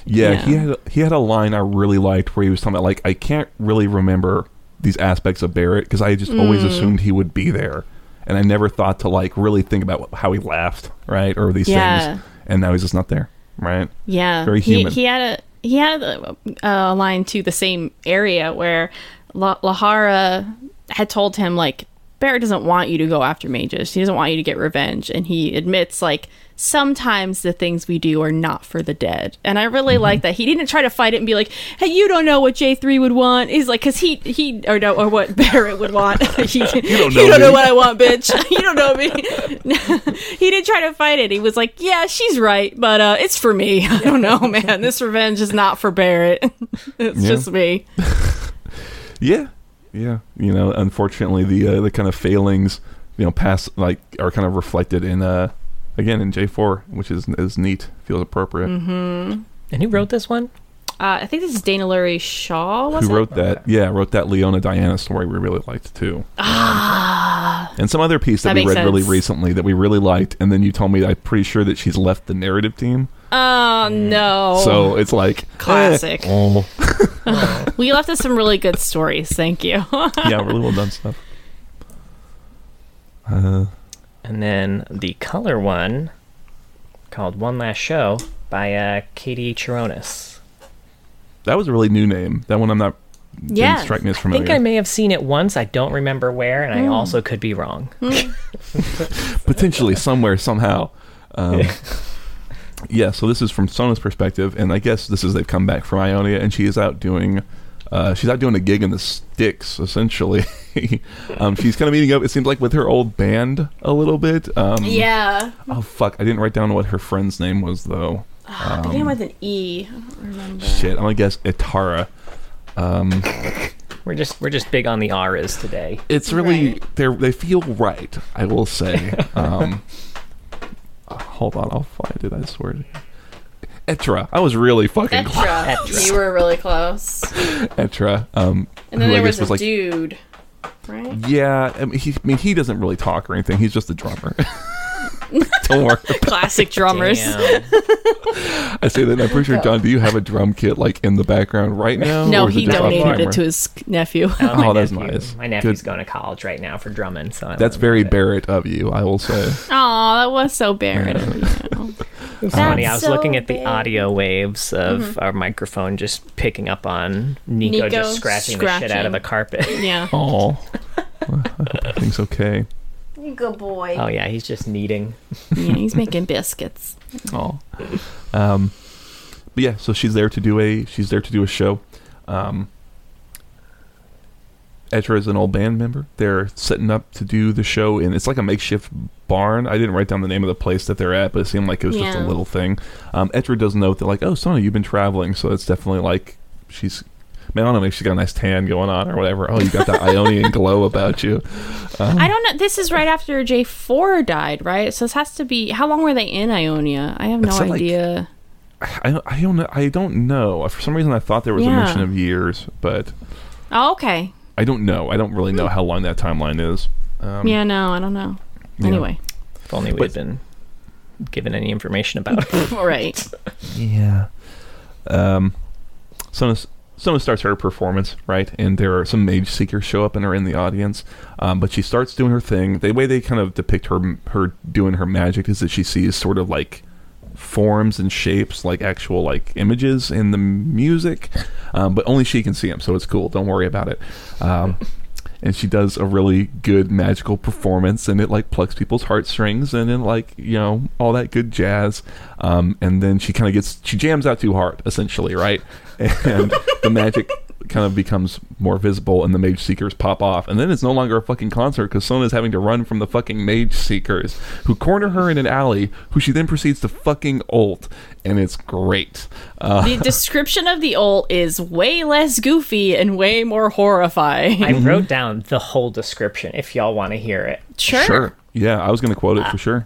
Yeah, he had he had a line I really liked where he was talking about like I can't really remember these aspects of Barrett because I just always Mm. assumed he would be there, and I never thought to like really think about how he laughed, right, or these Yeah. things, and now he's just not there, right? Yeah, Very he, human. He had a he had a, a line to the same area where La- Lahara had told him like Barrett doesn't want you to go after mages. He doesn't want you to get revenge, and he admits like sometimes the things we do are not for the dead. And I really Mm-hmm. like that he didn't try to fight it and be like, "Hey, you don't know what J three would want." He's like, because he he or no or what Barrett would want. he, you don't you know don't know what I want, bitch. you don't know me. he didn't try to fight it. He was like, "Yeah, she's right, but uh, it's for me. I don't know, man. This revenge is not for Barrett. it's Yeah. just me." Yeah, yeah. You know, unfortunately, the uh, the kind of failings, you know, past like are kind of reflected in uh again in J four, which is is neat, feels appropriate. Mm-hmm. And who wrote this one? Uh, I think this is Dana Luery Shaw. Was Who it? wrote that? Yeah, wrote that Leona Diana story we really liked too. Ah, and some other piece that, That we makes read really recently that we really liked, and then you told me I'm pretty sure that she's left the narrative team. Oh no! So it's like eh, Classic. oh, well, you left us some really good stories. Thank you. yeah, really well done stuff. Uh, And then the color one called One Last Show by uh, Katie Chironis. That was a really new name. That one I'm not. didn't Yeah. strike me as familiar. I think I may have seen it once. I don't remember where, and I also could be wrong. potentially somewhere somehow. Um, yeah, so this is from Sona's perspective, and I guess this is they've come back from Ionia, and she is out doing. Uh, she's out doing a gig in the sticks, essentially. um, she's kind of meeting up. It seems like with her old band a little bit. Um, yeah. Oh fuck! I didn't write down what her friend's name was though. I began with an E. I don't remember. Shit, I'm gonna guess Itara. Um, We're just we're just big on the R's today. it's really Right. they they feel right. I will say. Um, hold on, I'll find it. I swear. to you. Etra. I was really fucking close. Etra. Etra. You were really close. Etra. Um, And then who I there guess was a was like, dude, right? yeah. I mean, he, I mean, he doesn't really talk or anything. He's just a drummer. Don't worry. Classic drummers. I say that. and I'm pretty sure, John. Do you have a drum kit like in the background right now? No, or it he donated it to his nephew. Oh, my Oh, that's nephew- nice. My nephew's Good. going to college right now for drumming, so I That's love very it. Barrett of you, I will say. Oh, that was so Barrett of you. It's funny. I That's was looking at the big. audio waves of mm-hmm. our microphone just picking up on Nico, Nico just scratching, the shit out scratching. of the carpet. Yeah. Oh, I hope everything's okay. You good boy. oh yeah, he's just kneading. Yeah, he's making biscuits. Oh, um, but yeah. So she's there to do a she's there to do a show. Um, Etra is an old band member. They're setting up to do the show, and it's like a makeshift barn. I didn't write down the name of the place that they're at, but it seemed like it was just a little thing. Um, Etra does note that, like, oh, Sona, you've been traveling, so it's definitely like she's. Man, I don't know. Maybe she's got a nice tan going on or whatever. Oh, you got that Ionian glow about you. Um, I don't know. This is right after J4 died, right? So this has to be. How long were they in Ionia? I have no It's like- idea. I, I don't know. I don't know. For some reason, I thought there was a Yeah. mention of years, but Oh, okay. I don't know. I don't really know how long that timeline is. Um, yeah, no, I don't know. yeah. Anyway. If only we'd But- been given any information about it. All right. Yeah. Um, Sona, Sona starts her performance, right? And there are some mage seekers show up and are in the audience. Um, but she starts doing her thing. The way they kind of depict her her doing her magic is that she sees sort of like forms and shapes, like actual like images in the music, um, but only she can see them, so it's cool. Don't worry about it. Um, and she does a really good magical performance and it like plucks people's heartstrings and then like you know all that good jazz. Um, and then she kind of gets she jams out too hard essentially right? And the magic kind of becomes more visible and the mage seekers pop off and then it's no longer a fucking concert because sona's having to run from the fucking mage seekers who corner her in an alley who she then proceeds to fucking ult and it's great uh, The description of the ult is way less goofy and way more horrifying. I wrote down the whole description if y'all want to hear it. sure. sure yeah i was gonna quote it for sure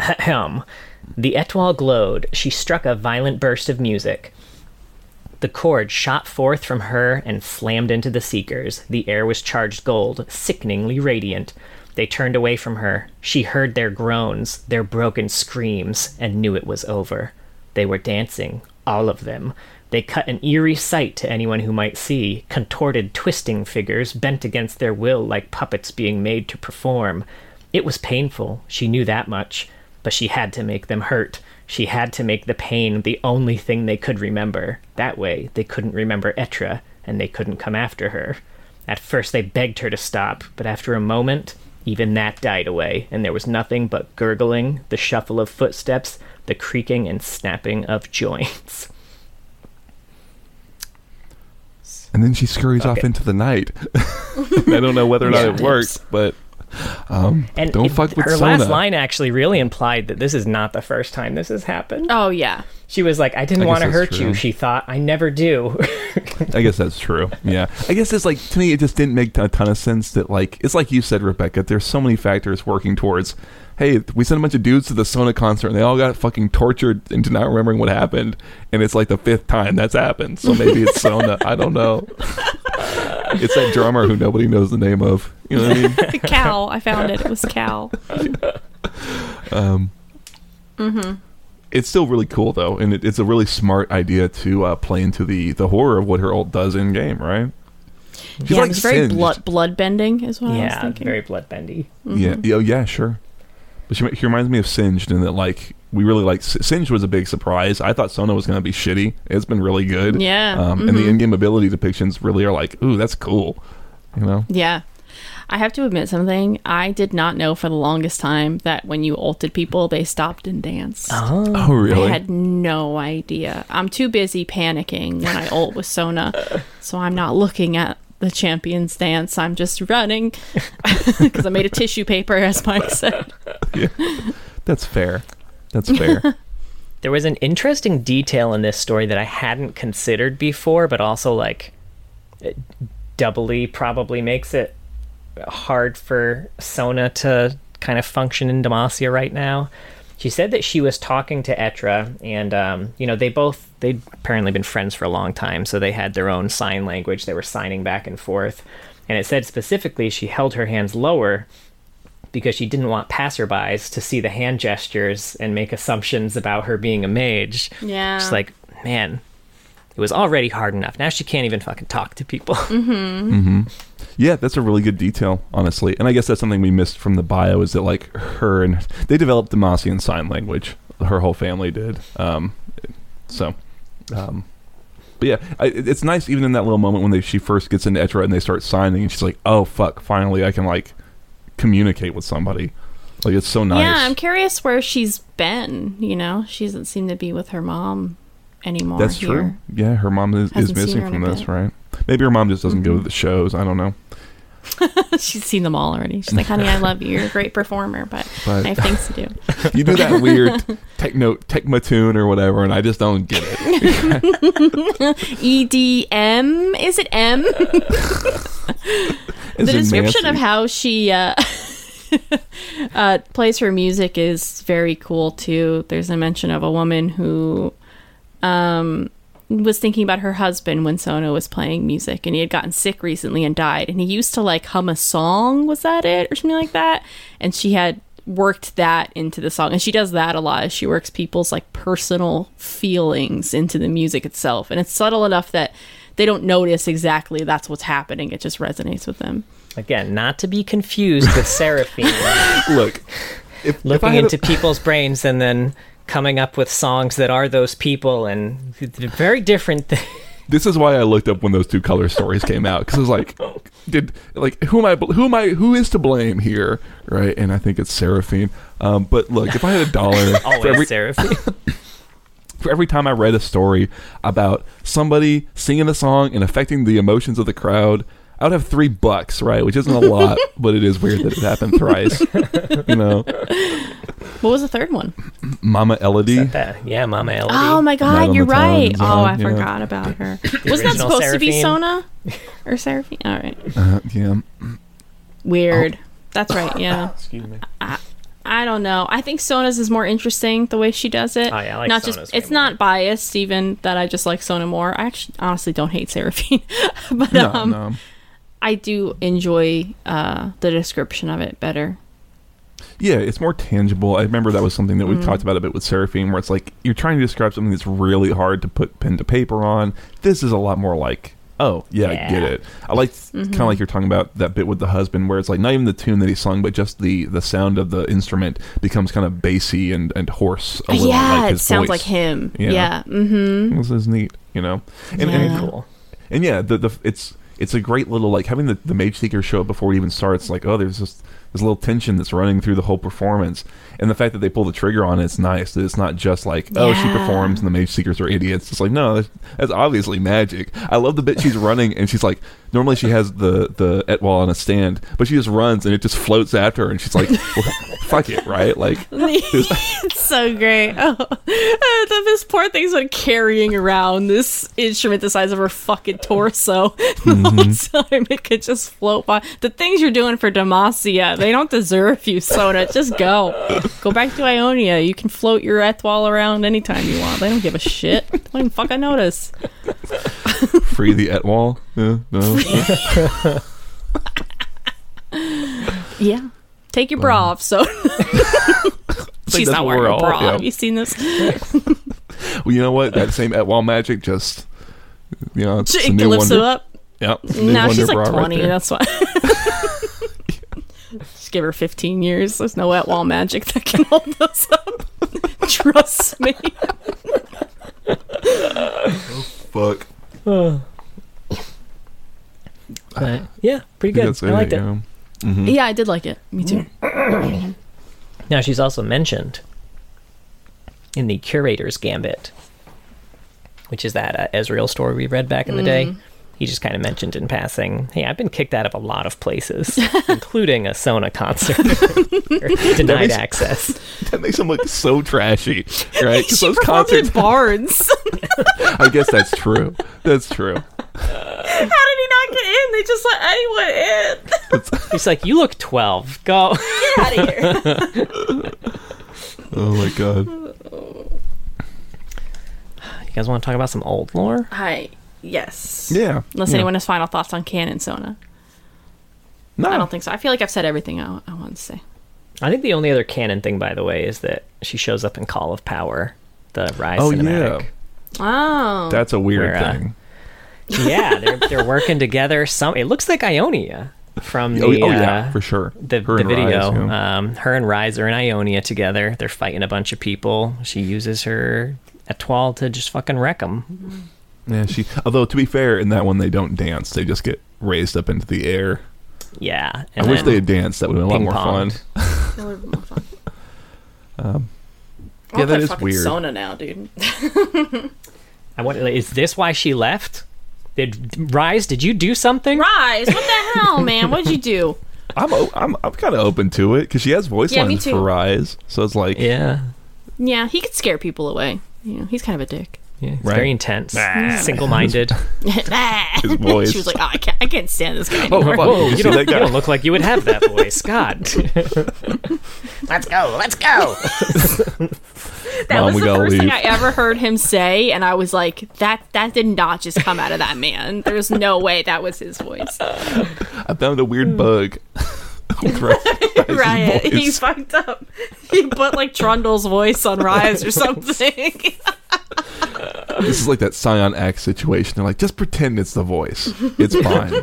Ahem. The etwahl glowed. She struck a violent burst of music. The cord shot forth from her and slammed into the seekers. The air was charged gold, sickeningly radiant. They turned away from her. She heard their groans, their broken screams, and knew it was over. They were dancing, all of them. They cut an eerie sight to anyone who might see contorted, twisting figures bent against their will like puppets being made to perform. It was painful, she knew that much, but she had to make them hurt. She had to make the pain the only thing they could remember. That way, they couldn't remember Etra, and they couldn't come after her. At first, they begged her to stop, but after a moment, even that died away, and there was nothing but gurgling, the shuffle of footsteps, the creaking and snapping of joints. and then she scurries off into the night. I don't know whether or not Yeah. it worked, but um, And don't it- fuck with her Sona. last line actually really implied that this is not the first time this has happened. Oh yeah. She was like, "I didn't I want to hurt true. you." She thought, "I never do." I guess that's true. Yeah, I guess it's like to me, it just didn't make a ton of sense that like it's like you said, Rebecca. There's so many factors working towards. Hey, we sent a bunch of dudes to the Sona concert, and they all got fucking tortured into not remembering what happened, and it's like the fifth time that's happened. So maybe it's Sona. I don't know. it's that drummer who nobody knows the name of. You know what I mean? Cal. I found it. It was Cal. Um, It's still really cool though, and it, it's a really smart idea to uh, play into the the horror of what her ult does in game, right? She's yeah, like it was very singed. blood blood bending is what I was yeah, thinking. very bloodbendy. Yeah, yeah, yeah, sure. But she, she reminds me of Singed in that like we really like Singed was a big surprise. I thought Sona was going to be shitty. It's been really good. Yeah, um, and the in-game ability depictions really are like, ooh, that's cool. You know, Yeah. I have to admit something. I did not know for the longest time that when you ulted people, they stopped and danced. Oh, oh really? I had no idea. I'm too busy panicking when I ult with Sona, so I'm not looking at the champion's dance. I'm just running because I made a tissue paper, as Mike said. that's fair. That's fair. There was an interesting detail in this story that I hadn't considered before, but also like it doubly probably makes it hard for Sona to kind of function in Demacia right now. She said that she was talking to Etra, and um, you know they both they'd apparently been friends for a long time, so they had their own sign language. They were signing back and forth, and it said specifically she held her hands lower because she didn't want passerbys to see the hand gestures and make assumptions about her being a mage. Yeah. Just like, man, it was already hard enough. Now she can't even fucking talk to people. Hmm. Hmm. yeah, that's a really good detail, honestly. And I guess that's something we missed from the bio is that like her and they developed Demacian sign language. Her whole family did. Um, so, um, but yeah, I, it's nice even in that little moment when they, she first gets into Etra and they start signing, and she's like, "Oh fuck, finally I can like communicate with somebody." Like it's so nice. Yeah, I'm curious where she's been. You know, she doesn't seem to be with her mom anymore. That's here. true. Yeah, her mom is, is missing from this. Mm-hmm. right? Maybe her mom just doesn't go to the shows. I don't know. She's seen them all already. She's like, honey, I love you. You're a great performer, but, But- I have things to do. You do that weird techno techma tune or whatever, and I just don't get it. EDM? Is it M? The description of how she uh, uh, plays her music is very cool too. There's a mention of a woman who um, was thinking about her husband when Sona was playing music, and he had gotten sick recently and died. And he used to like hum a song. Was that it, or something like that? And she had worked that into the song, and she does that a lot. She works people's like personal feelings into the music itself, and it's subtle enough that they don't notice exactly that's what's happening. It just resonates with them. Again, not to be confused with Seraphine Look, if, if looking had into a, people's brains and then coming up with songs that are those people and very different. Th- This is why I looked up when those two color stories came out because I was like, did like who am I? Who am I? Who is to blame here? Right? And I think it's Seraphine. Um, but look, if I had a dollar for every, Seraphine. for every time I read a story about somebody singing a song and affecting the emotions of the crowd, I would have three bucks, right? Which isn't a lot, but it is weird that it happened thrice. you know, What was the third one? Mama Elodie. That- yeah, Mama Elodie. Oh my god, on you're the Town right. Oh, I yeah. forgot about her. Wasn't that original supposed to be Seraphine. Sona or Seraphine? All right, Uh, yeah. weird. That's right. Yeah, Excuse me. I don't know. I think Sona's is more interesting the way she does it. Oh, yeah, I like not Sona's just way it's more. not biased even that I just like Sona more. I actually honestly don't hate Seraphine, but No, um, no. I do enjoy uh, the description of it better. Yeah, it's more tangible. I remember that was something that we Mm. talked about a bit with Seraphine, where it's like you're trying to describe something that's really hard to put pen to paper on. This is a lot more like, oh yeah, I get it. I like kind Mm-hmm. of like you're talking about that bit with the husband, where it's like not even the tune that he sung, but just the the sound of the instrument becomes kind of bassy and and hoarse. A little, yeah, like it sounds voice. like him. Yeah. Yeah. Mm-hmm. This is neat, you know. And, Yeah. and cool. and yeah, the the it's it's a great little like having the the mage seeker show up before it even starts. Like, oh, there's just this little tension that's running through the whole performance, and the fact that they pull the trigger on it's nice. That it's not just like, oh, she performs and the mage seekers are idiots. It's like, no, that's, that's obviously magic. I love the bit she's running and she's like, normally she has the the Etwahl on a stand, but she just runs and it just floats after her, and she's like, well, fuck it, right? Like, it's so great. Oh, the- this poor thing's been carrying around this instrument the size of her fucking torso the whole mm-hmm. time. It could just float by. The things you're doing for Demacia, they don't deserve you, Sona. Just go. Go back to Ionia. You can float your Etwahl around anytime you want. They don't give a shit. They don't even fucking notice. free the Etwahl. Yeah, no. Yeah. Take your bra off, so. She's not wearing a bra. yeah. Have you seen this? Well, you know what? That same Etwahl magic just, you know, it's a She new lifts it up. Yep. Now a new No, she's like bra right 20. that's why. Just give her 15 years. There's no wet wall magic that can hold us up. Trust me. Fuck. But, yeah, pretty good. that's I liked it. yeah. Mhm. Yeah, I did like it. Me too. Now she's also mentioned in the Curator's Gambit, which is that uh, Ezreal story we read back in the day. He just kind of mentioned in passing, "Hey, I've been kicked out of a lot of places, including a Sona concert, or denied makes- access." That makes him look so trashy, right? Because those performed in concerts. Barnes. I guess that's true. That's true. How did he not get in? They just let anyone in. He's like, "You look 12. Go." Get out of here. Oh my god. You guys want to talk about some old lore? Hi. Yes. Yeah. Unless yeah. anyone has final thoughts on canon Sona. No. I don't think so. I feel like I've said everything I, I want to say. I think the only other canon thing, by the way, is that she shows up in Call of Power, the Ryze Oh cinematic. yeah. Oh. That's a weird Where, uh, thing. yeah, they're they're working together. Some it looks like Ionia from the oh, oh, yeah, uh, for sure. the, Her the video. Ryze, yeah. Um, her and Ryze are in Ionia together. They're fighting a bunch of people. She uses her Etwahl to just fucking wreck them. Yeah, she. Although to be fair, in that one they don't dance; they just get raised up into the air. Yeah, I wish they had danced. That would have been a lot more ping-ponged. fun. Um, I'll yeah, that play is fucking weird. Sona now, dude. I wonder, is this why she left? Did Ryze? Did you do something? Ryze, what the hell, man? What'd you do? I'm o- I'm I'm kind of open to it because she has voice Yeah, lines for Ryze, so it's like Yeah, Yeah, he could scare people away. You know, he's kind of a dick. Yeah. It's Right. very intense, single-minded. His voice. she was like, oh, I can't, I can't stand this guy Oh, anymore. fuck. Whoa, Did you you don't, you don't look like you would have that voice, God. Let's go. Let's go. that Mom, was the gotta first thing. I ever heard him say, and I was like, that that did not just come out of that man. There's no way that was his voice. I found a weird bug. with Ryze's Riot, he fucked up. He put like Trundle's voice on Ryze or something. This is like that Scion X situation. They're like, just pretend it's the voice. It's fine.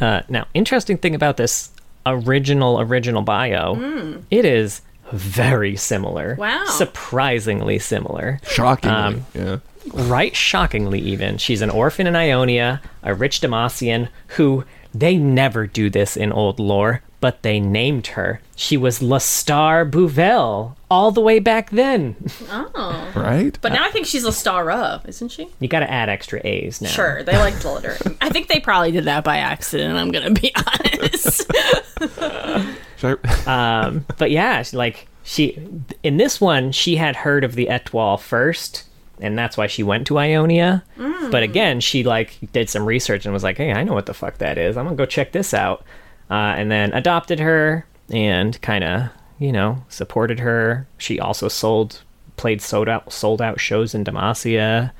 Uh, now, interesting thing about this original original bio, it is very similar. Wow. Surprisingly similar. Shockingly, Um, yeah. Right shockingly even. She's an orphan in Ionia, a rich Demacian who they never do this in old lore, but they named her. She was Lestar Buvelle all the way back then. Oh. Right? But now I think she's a star of, isn't she? You got to add extra A's now. Sure, they like to let her. I think they probably did that by accident. I'm gonna be honest. Should I- um, but yeah, like she in this one, she had heard of the Etwahl first, and that's why she went to Ionia. But again, she like did some research and was like, "Hey, I know what the fuck that is. I'm gonna go check this out." Uh, and then adopted her and kind of you know supported her. She also sold played sold out sold out shows in Demacia.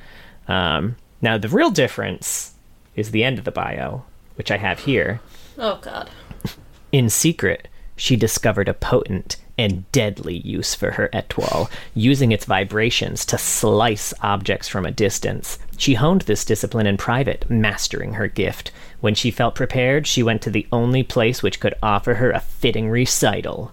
Um, now the real difference is the end of the bio, which I have here. oh God. In secret, she discovered a potent and deadly use for her etwahl, using its vibrations to slice objects from a distance. She honed this discipline in private, mastering her gift. When she felt prepared, she went to the only place which could offer her a fitting recital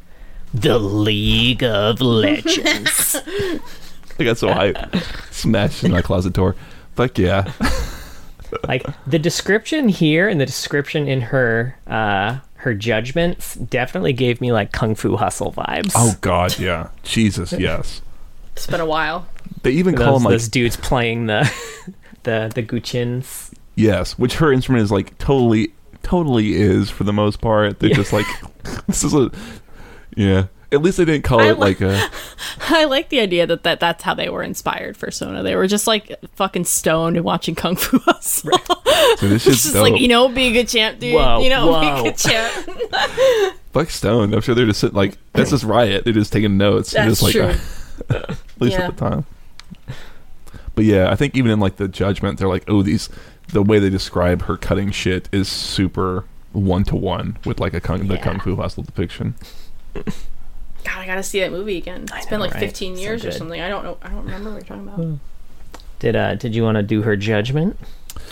the League of Legends. I got so hyped. Smashed in my closet door. Fuck yeah. like the description here and the description in her uh her judgments definitely gave me like kung fu hustle vibes Oh god, yeah. Jesus, yes. It's been a while. They even call them like those dudes playing the the the guqins yes, which her instrument is like totally totally is for the most part. They're Yeah. just like this is a yeah. At least they didn't call I it li- like a I like the idea that, that that's how they were inspired for Sona. They were just like fucking stoned and watching Kung Fu Hustle. so this is just dope. like, you know, be a good champ, dude. Whoa, you know, be a good champ. Fuck Stone. I'm sure they're just sitting like that's just riot. They're just taking notes. and That's just like true. at least Yeah. at the time. But yeah, I think even in like the judgment, they're like, oh, these the way they describe her cutting shit is super one to one with like a kung, the kung fu hustle depiction. God, I gotta see that movie again. It's been like right? 15 So years or something. I don't know. I don't remember what you're talking about. did uh did you want to do her judgment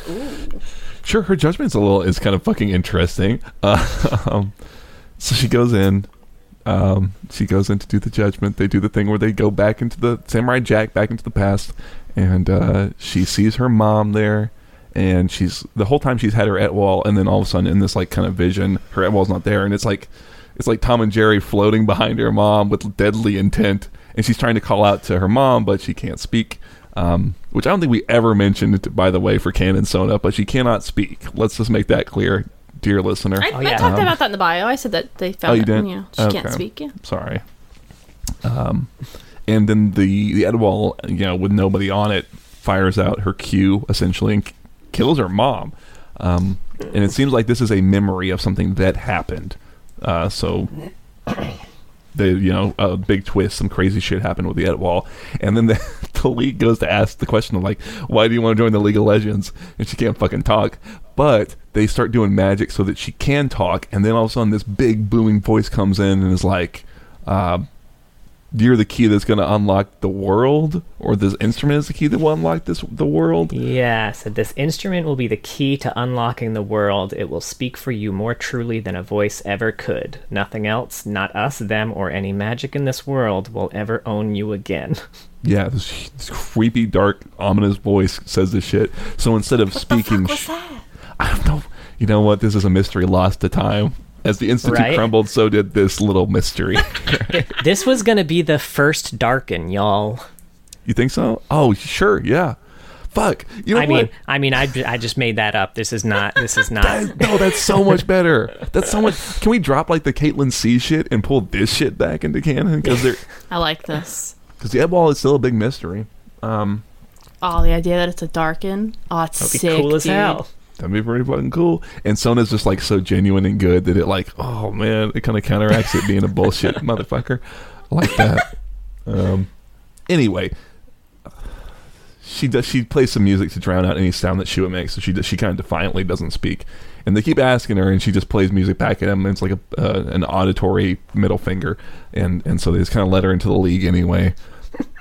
Ooh. Sure, her judgment's a little is kind of fucking interesting. Uh, um, so she goes in. Um, she goes in to do the judgment. They do the thing where they go back into the Samurai Jack, back into the past, and uh, she sees her mom there. And she's the whole time she's had her Etwahl, and then all of a sudden in this like kind of vision, her Etwahl's not there, and it's like it's like Tom and Jerry floating behind her mom with deadly intent, and she's trying to call out to her mom, but she can't speak. Um, which I don't think we ever mentioned, by the way, for Canon Sona, but she cannot speak. Let's just make that clear, dear listener. I, Oh, I talked Um, about that in the bio. I said that they found Oh, you it. did? Yeah, she can't speak. Yeah. Sorry. Um, and then the the Etwahl, you know, with nobody on it, fires out her Q essentially and k- kills her mom. Um, and it seems like this is a memory of something that happened. Uh, so the you know a big twist, some crazy shit happened with the Etwahl, and then the, the league goes to ask the question of like, why do you want to join the League of Legends? And she can't fucking talk, but they start doing magic so that she can talk, and then all of a sudden this big booming voice comes in and is like, uh, "You're the key that's going to unlock the world, or this instrument is the key that will unlock this the world." yeah so this instrument will be the key to unlocking the world it will speak for you more truly than a voice ever could nothing else not us them or any magic in this world will ever own you again Yeah, this, this creepy, dark, ominous voice says this shit. So instead of speaking, What's sh- that? I don't know. You know what? This is a mystery lost to time. As the institute Right? crumbled, so did this little mystery. this was gonna be the first Darkin y'all you think so? Oh, sure. Yeah. Fuck. You know I what? mean, I mean, I, I just made that up. This is not. This is not. That- no, that's so much better. That's so much. Can we drop like the Caitlyn C shit and pull this shit back into canon? Because they're I like this. because the Ed is still a big mystery. Um, Oh, the idea that it's a Darkin. Oh, it's That'd be sick, cool as dude. hell. That'd be pretty fucking cool. And Sona's just like so genuine and good that it like, oh man, it kind of counteracts it being a bullshit motherfucker. I like that. Um, anyway, she does. She plays some music to drown out any sound that Shua makes. So she does, she kind of defiantly doesn't speak. And they keep asking her, and she just plays music back at him. And it's like a uh, an auditory middle finger, and and so they just kind of let her into the league anyway.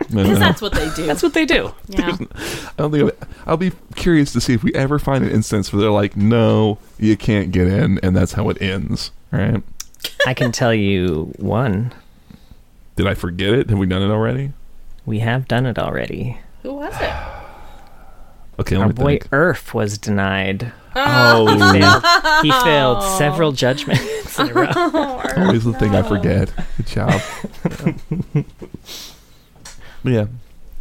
Because And, that's what they do. That's what they do. yeah. I don't think I'll be curious to see if we ever find an instance where they're like, "No, you can't get in," and that's how it ends. Right? I can tell you one. Did I forget it? Have we done it already? We have done it already. Who was it? Okay, let Our me boy think. Earth was denied. Oh, oh Failed. He failed several judgments in a row. always the thing I forget. Good job. yeah,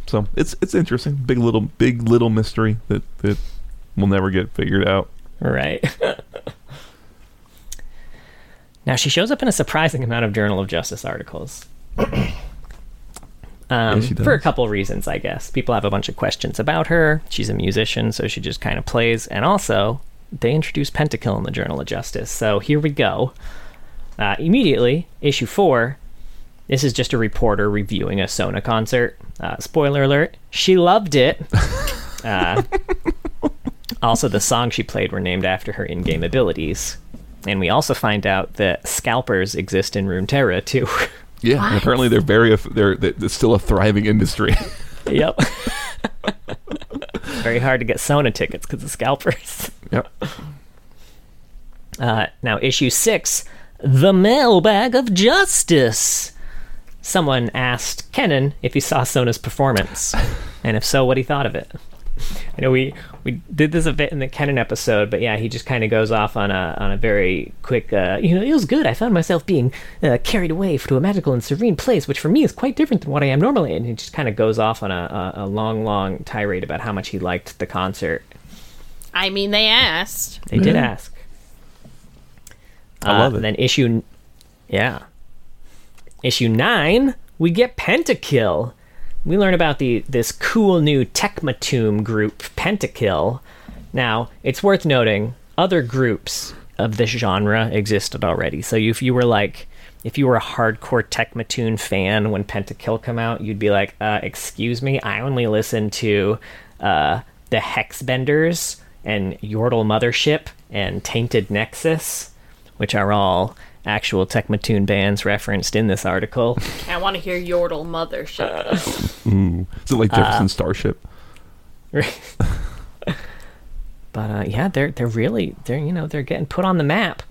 so it's it's interesting. Big little big little mystery that that will never get figured out. Right. now she shows up in a surprising amount of Journal of Justice articles. Um, she for a couple of reasons, I guess. People have a bunch of questions about her. She's a musician, so she just kind of plays. And also, they introduced Pentakill in the Journal of Justice. So here we go. Uh, immediately, issue four. This is just a reporter reviewing a Sona concert. Uh, spoiler alert: she loved it. Uh, also, the songs she played were named after her in-game abilities. And we also find out that scalpers exist in Runeterra too. Yeah, and apparently they're very they're it's still a thriving industry. yep. Very hard to get Sona tickets because of scalpers. yep. Uh, now, issue six, the mailbag of justice. Someone asked Kennen if he saw Sona's performance, and if so, what he thought of it. I know we we did this a bit in the Kennen episode, but yeah, he just kind of goes off on a on a very quick. Uh, you know, it was good. I found myself being uh, carried away to a magical and serene place, which for me is quite different than what I am normally. And he just kind of goes off on a, a, a long, long tirade about how much he liked the concert. I mean, they asked. They did ask. I love it. Then issue, yeah, issue nine, we get Pentakill. We learn about the this cool new Tecmatum group, Pentakill. Now, it's worth noting other groups of this genre existed already. So if you were like, if you were a hardcore Tecmatoon fan when Pentakill come out, you'd be like, uh, "Excuse me, I only listen to uh, the Hexbenders and Yordle Mothership and Tainted Nexus, which are all actual Tecmatoon bands referenced in this article." I want to hear Yordle Mothership. Ooh. Is it like Jefferson Starship? but uh, yeah, they're they're really they're you know they're getting put on the map.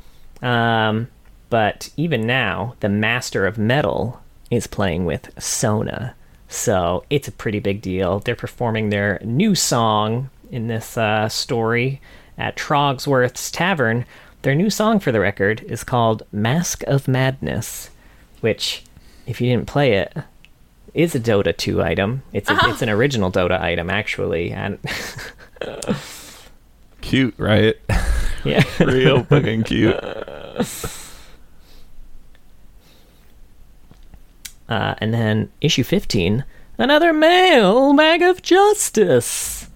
Um, but even now, the Master of Metal is playing with Sona, so it's a pretty big deal. They're performing their new song in this uh, story at Trogsworth's Tavern. Their new song, for the record, is called "Mask of Madness," which, if you didn't play it, is a Dota 2 item. It's a, it's an original Dota item actually, and Cute, right? yeah. Real fucking cute. Uh, and then issue 15, another mailbag of justice.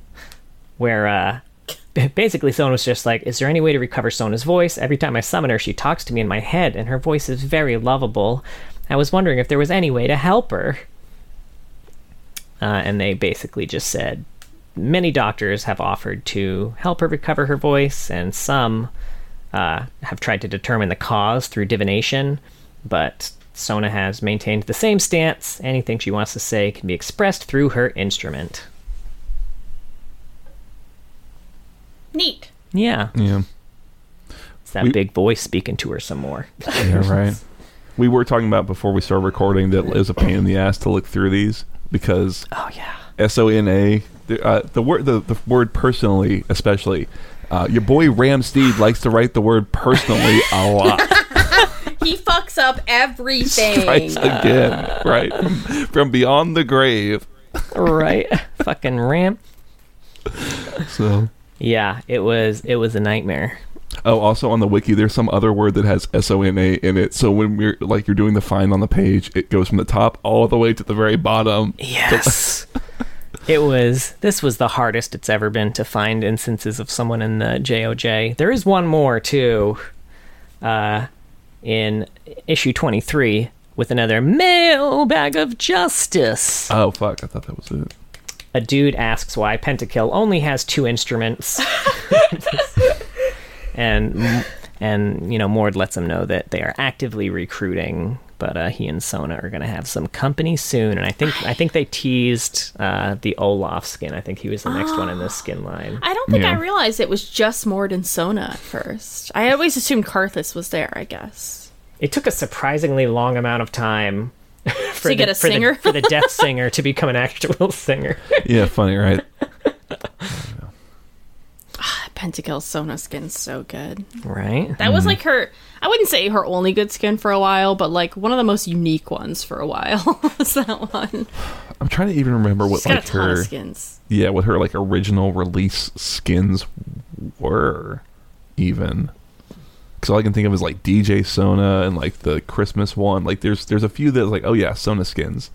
Where uh, b- basically someone was just like, Is there any way to recover Sona's voice? Every time I summon her, she talks to me in my head, and her voice is very lovable. I was wondering if there was any way to help her. Uh, and they basically just said, Many doctors have offered to help her recover her voice, and some uh, have tried to determine the cause through divination, but Sona has maintained the same stance. Anything she wants to say can be expressed through her instrument. Neat. Yeah, Yeah. it's that We- big voice speaking to her some more. Yeah, right. We were talking about before we started recording that it was a pain in the ass to look through these because Oh yeah. S O N A the uh, the word the, the word personally especially uh, your boy Ram Steed likes to write the word personally a lot. He fucks up everything. Strikes again, right from, from beyond the grave. right. Fucking Ram. So. Yeah, it was it was a nightmare. Oh, also on the wiki, there's some other word that has S O N A in it. So when we're like you're doing the find on the page, it goes from the top all the way to the very bottom. Yes. it was this was the hardest it's ever been to find instances of someone in the JOJ. There is one more too. Uh in issue 23 with another mailbag of justice. Oh fuck! I thought that was it. A dude asks why Pentakill only has two instruments. and and you know Mord lets him know that they are actively recruiting, but uh, he and Sona are going to have some company soon. And I think I think they teased uh, the Olaf skin. I think he was the next one in this skin line. I don't think I realized it was just Mord and Sona at first. I always assumed Karthus was there, I guess. It took a surprisingly long amount of time for to the, get a for the- singer. for the deaf singer to become an actual singer. Yeah, funny, right? Ah, Pentakill Sona skin's so good. Right? That was hmm. like her. I wouldn't say her only good skin for a while, but like one of the most unique ones for a while was that one. I'm trying to even remember what She's got like a ton her of skins. yeah, what her like original release skins were, even. Because all I can think of is like DJ Sona and like the Christmas one. Like there's there's a few that's like oh yeah Sona skins.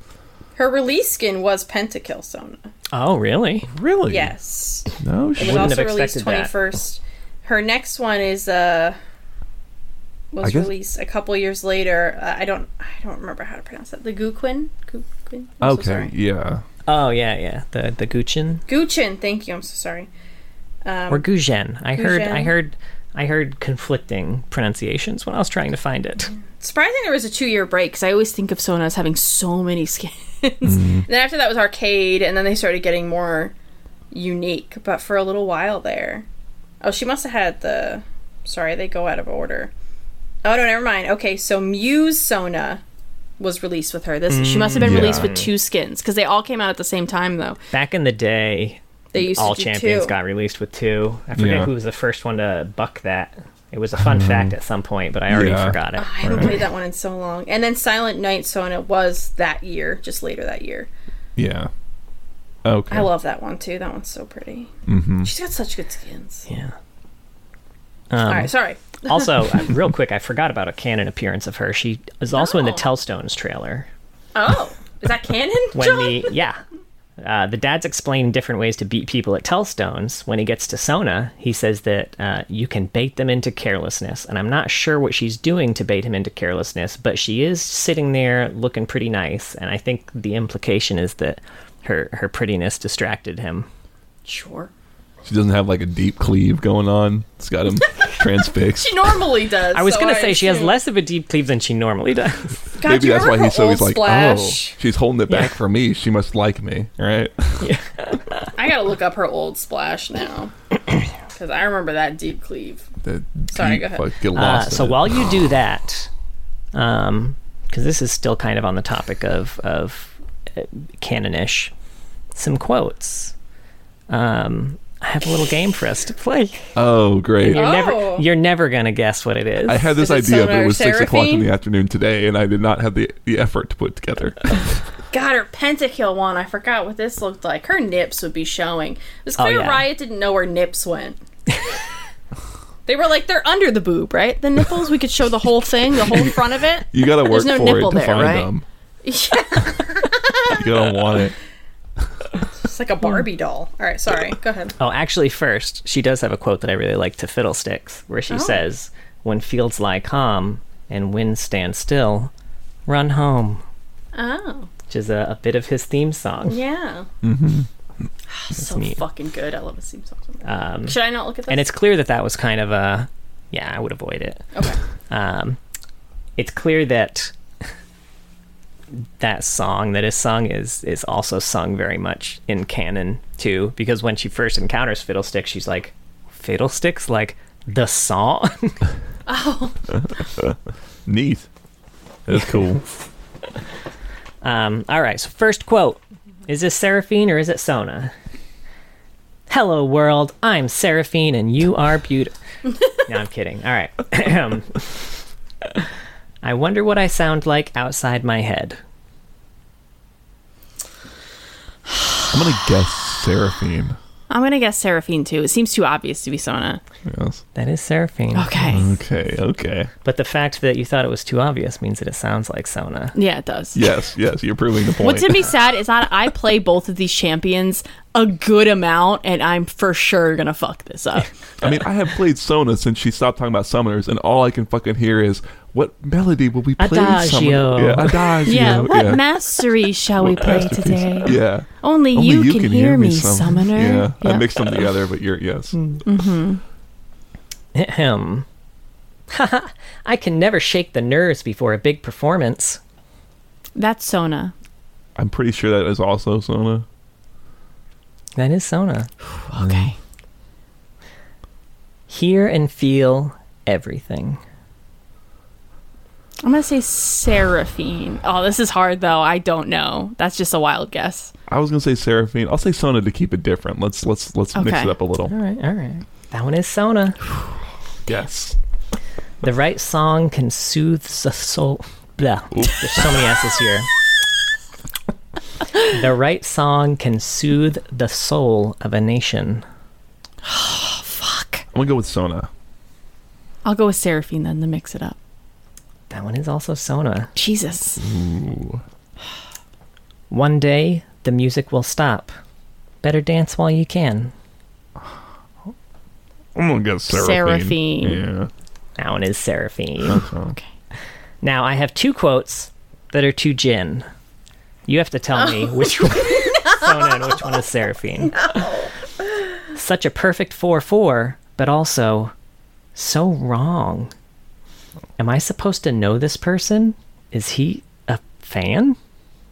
Her release skin was Pentakill Sona. Oh, really? Really? Yes. No It was. Wouldn't also have released expected twenty first. Her next one is uh was guess- released a couple years later. Uh, I don't I don't remember how to pronounce that. The Guquin. Guquin. I'm Okay. sorry. yeah. Oh, yeah, yeah. The the Guchin Guchin. Thank you. I'm so sorry. Um, or Gujen. I heard I heard I heard conflicting pronunciations when I was trying to find it. surprising there was a two year break because I always think of Sona as having so many skins. Mm-hmm. then after that was arcade, and then they started getting more unique. But for a little while there, oh, she must have had the. Sorry, they go out of order. Oh no, never mind. Okay, so Muse Sona was released with her. This she must have been Mm, released with two skins because they all came out at the same time though. Back in the day, They used all to do champions two. got released with two. I forget Yeah. who was the first one to buck that. It was a fun fact at some point, but I already Yeah. forgot it. I haven't played that one in so long. And then Silent Night Sona was that year, just later that year. Yeah. Okay. I love that one too. That one's so pretty. mm-hmm. She's got such good skins. Yeah. Um, All right, sorry. also, uh, real quick, I forgot about a canon appearance of her. She is also in the Oh. Tellstones trailer. Oh, is that canon? When John? the yeah, uh, the dad's explaining different ways to beat people at Tellstones. When he gets to Sona, he says that uh, you can bait them into carelessness, and I'm not sure what she's doing to bait him into carelessness, but she is sitting there looking pretty nice, and I think the implication is that her her prettiness distracted him. Sure. She doesn't have like a deep cleave going on. It's got him transfixed. She normally does. I was so gonna say she has less of a deep cleave than she normally does. God, Maybe do that's why he's so he's like, Splash? oh, she's holding it back for me. She must like me, right? Yeah. I gotta look up her old splash now because I remember that deep cleave. The Sorry, deep, go ahead. like, get Uh, lost. so it. while you do that, um, because this is still kind of on the topic of of uh, canonish, some quotes. Um, I have a little game for us to play. oh great, You're Oh. never you're never gonna guess what it is. I had this Is idea, but it or was six o'clock in the afternoon today, and I did not have the the effort to put it together. God, her pentakill one. I forgot what this looked like. Her nips would be showing. It was Oh, yeah. Riot didn't know where nips went. they were like they're under the boob, right? The nipples. We could show the whole thing, the whole front of it. You got to work no for nipple it to there, find right? them. Yeah, You don't want it. It's like a Barbie doll. All right, sorry. Go ahead. Oh, actually, first she does have a quote that I really like to Fiddlesticks, where she Oh. says, "When fields lie calm and winds stand still, run home," Oh, which is a, a bit of his theme song. yeah. Mm-hmm. so neat. fucking good. I love a theme song. Um, Should I not look at this? and it's clear that that was kind of a yeah i would avoid it okay. um, it's clear that that song that is sung is is also sung very much in canon too. Because when she first encounters fiddlesticks she's like fiddlesticks like the song? Oh, Neat. That's cool. um, all right so first quote. Is this seraphine or is it sona? Hello world. I'm seraphine and you are beautiful. No i'm kidding. All right I wonder what I sound like outside my head. I'm gonna guess Seraphine. I'm gonna guess Seraphine too. It seems too obvious to be Sona. Yes. That is Seraphine. Okay. Okay. Okay. But the fact that you thought it was too obvious means that it sounds like Sona. Yeah, it does. Yes. Yes. You're proving the point. What's gonna be sad is that I play both of these champions a good amount, and I'm for sure gonna fuck this up. I mean, I have played Sona since she stopped talking about summoners, and all I can fucking hear is what melody will we play? Adagio. Summoner? Yeah, adagio. yeah, what yeah. mastery shall we play today? Yeah. Only, Only you, can, hear, me, summoner. Yeah, I mixed them together, but you're yes. Mm-hmm. Ahem. Haha, I can never shake the nerves before a big performance. That's Sona. I'm pretty sure that is also Sona. That is Sona. Okay. Mm. Hear and feel everything. I'm gonna say Seraphine. Oh, this is hard though. I don't know. That's just a wild guess. I was gonna say Seraphine. I'll say Sona to keep it different. Let's let's let's mix Okay. it up a little. All right, all right. That one is Sona. Yes. The right song can soothe the soul. Blah. There's so many S's here. the right song can soothe the soul of a nation. Fuck. I'm gonna go with Sona. I'll go with Seraphine then to mix it up. That one is also Sona. Jesus. Ooh. One day, the music will stop. Better dance while you can. I'm gonna go Seraphine. Seraphine. Yeah. That one is Seraphine. Okay. Okay. Now, I have two quotes that are to Jin. You have to tell me oh. which one is Sona and which one is Seraphine. No. Such a perfect 4 4, but also so wrong. Am I supposed to know this person? Is he a fan?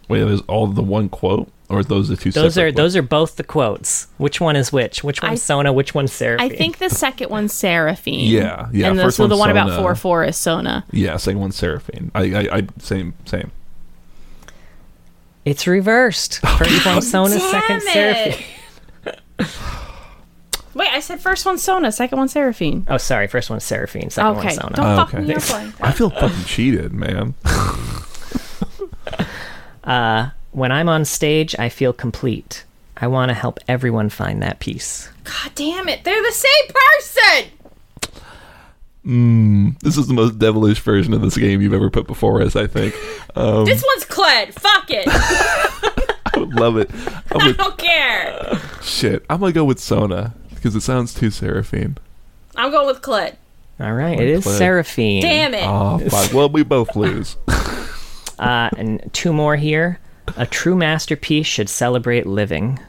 Wait, there's all the one quote, or are those the two? Those separate are those are both the quotes. Which one is which? Which one's I- Sona? Which one's Seraphine? I think the second one's Seraphine. Yeah, yeah, And the, first so the one's one about four four is Sona. Yeah, second one's Seraphine. I, I, I same, same. it's reversed. First one's Sona, second Seraphine. Wait, I said first one's Sona, second one's Seraphine. Oh, sorry. First one's Seraphine, second Okay, one's Sona. don't Oh, fuck okay. me up like I feel fucking cheated, man. When I'm on stage, I feel complete. I want to help everyone find that peace. God damn it, they're the same person. This is the most devilish version of this game you've ever put before us. I think. Um, This one's Kled. Fuck it. I would love it. I I would, don't care. shit, I'm gonna go with Sona because it sounds too Seraphine. I'm going with Clut. All right, it is play. Seraphine. Damn it. Oh, fuck. Well, we both lose. Uh, and two more here. A true masterpiece should celebrate living.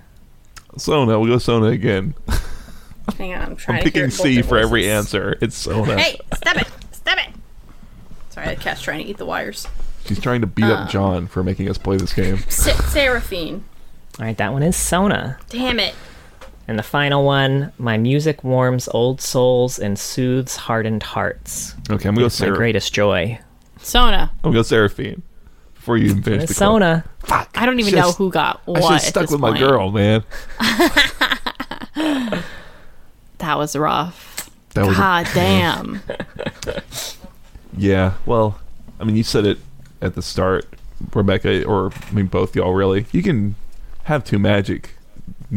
Sona, we'll go Sona again. Hang on, I'm trying I'm to picking both C their for every answer. It's Sona. Hey, stop it. Stop it. Sorry, the cat's trying to eat the wires. She's trying to beat Um. up John for making us play this game. Se- Seraphine. All right, that one is Sona. Damn it. And the final one, my music warms old souls and soothes hardened hearts. Okay, I'm gonna go It's my greatest joy. Sona. I'm gonna go Seraphine. Before you even finish It's the quote. Sona. I don't even Just- know who got I what. should have at stuck this with my girl, man. That was rough. That was a- God damn. Yeah, well, I mean, you said it at the start, Rebecca, or I mean, both y'all really. You can have two magic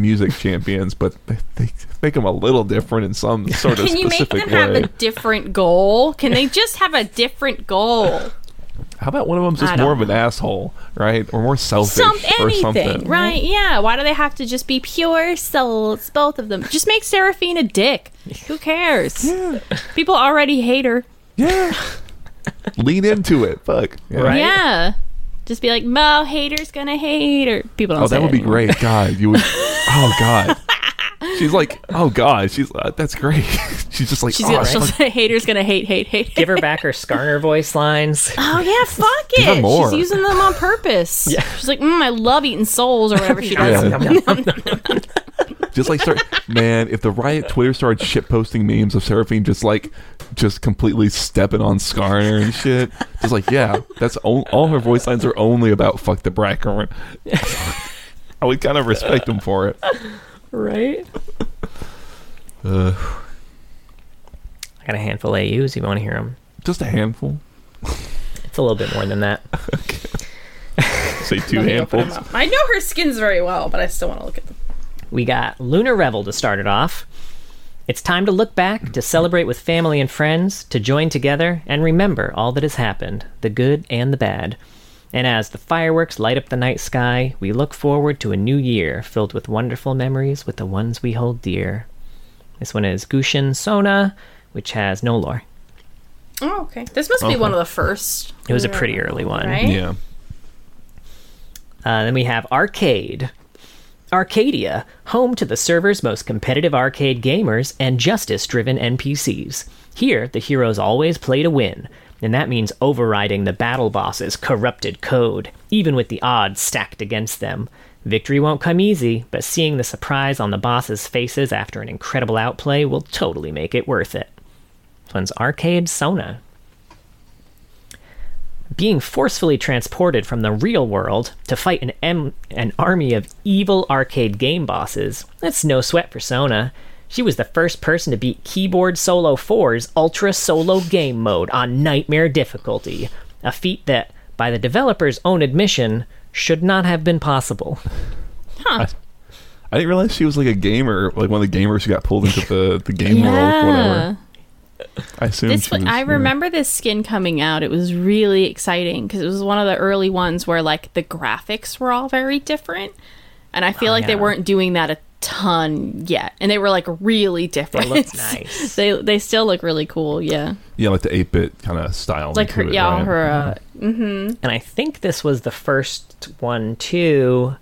music champions, but they, they make them a little different in some sort of Can you make specific them have a different goal? Can they just have a different goal? How about one of them's I just don't more of an asshole, right? Or more selfish Some or anything, something. right? Yeah. Why do they have to just be pure souls, both of them? Just make Seraphine a dick. Who cares? People already hate her. Yeah. Lean into it. Fuck. Yeah. Right. Yeah. Just be like, Mo, haters gonna hate her. People don't Oh, say that would be anymore. great. God, you would. Oh God. She's like, oh God. She's uh, that's great. She's just like, She's oh, gonna, she'll say, haters gonna hate, hate, hate. Give her back her Skarner voice lines. Oh yeah, fuck Give her it. more. She's using them on purpose. Yeah. She's like, mm, I love eating souls or whatever she does. Yeah. Just like start man if the riot twitter started shit posting memes of seraphine just like just completely stepping on skarner and shit just like yeah that's all, all her voice lines are only about fuck the brackern i would kind of respect him for it Right? uh, I got a handful of AUs. You want to hear them? just a handful It's a little bit more than that. say two Let me open them handfuls. I know her skins very well, but I still want to look at them. We got Lunar Revel to start it off. It's time to look back, to celebrate with family and friends, to join together and remember all that has happened, the good and the bad. And as the fireworks light up the night sky, we look forward to a new year filled with wonderful memories with the ones we hold dear. This one is Guqin Sona, which has no lore. Oh, okay. This must be Okay. one of the first. It was a pretty early one. Right? yeah Uh, then we have Arcade. Arcadia, home to the server's most competitive arcade gamers and justice driven NPCs. Here, the heroes always play to win, and that means overriding the battle boss's corrupted code, even with the odds stacked against them. Victory won't come easy, but seeing the surprise on the boss's faces after an incredible outplay will totally make it worth it. This one's Arcade Sona. Being forcefully transported from the real world to fight an, M- an army of evil arcade game bosses. That's no sweat for Sona. She was the first person to beat Keyboard Solo 4's Ultra Solo Game Mode on Nightmare difficulty, a feat that, by the developer's own admission, should not have been possible. Huh. I didn't realize she was like a gamer, like one of the gamers who got pulled into the, the game world, whatever. I assume This she was, I yeah. remember this skin coming out. It was really exciting because it was one of the early ones where like the graphics were all very different, and I feel Oh, like they weren't doing that a ton yet, and they were like really different. looked nice. they they still look really cool. Yeah, Yeah, like the 8 bit kind of style. like her it, yeah right? her uh, and I think this was the first one too.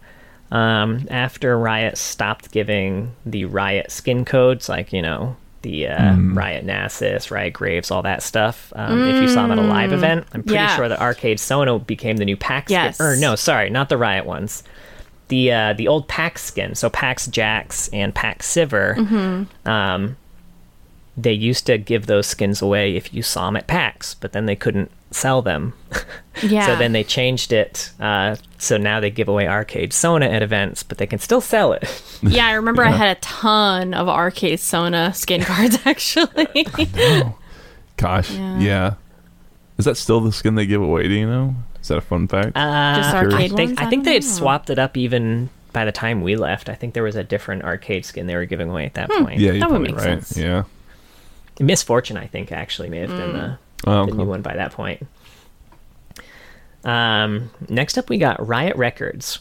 Um, after Riot stopped giving the Riot skin codes, like you know the uh, Riot Nasus, Riot Graves, all that stuff. Um, If you saw them at a live event, I'm pretty Yeah. sure the Arcade Sona became the new PAX Yes. skin. Or no, sorry, not the Riot ones. The uh, the old PAX skin, so PAX Jax and PAX Sivir. Um, they used to give those skins away if you saw them at PAX, but then they couldn't sell them. yeah. So then they changed it. Uh, so now they give away arcade Sona at events, but they can still sell it. yeah, I remember I had a ton of arcade Sona skin cards actually. Gosh, Yeah. yeah. Is that still the skin they give away? Do you know? Is that a fun fact? Uh, Just I arcade think ones? I I think they had swapped it up even by the time we left. I think there was a different arcade skin they were giving away at that Hmm. point. yeah, you're that would make right. sense. Yeah. Misfortune, I think, actually may have been the, Oh, the okay. new one by that point. Um, next up, we got Riot Records.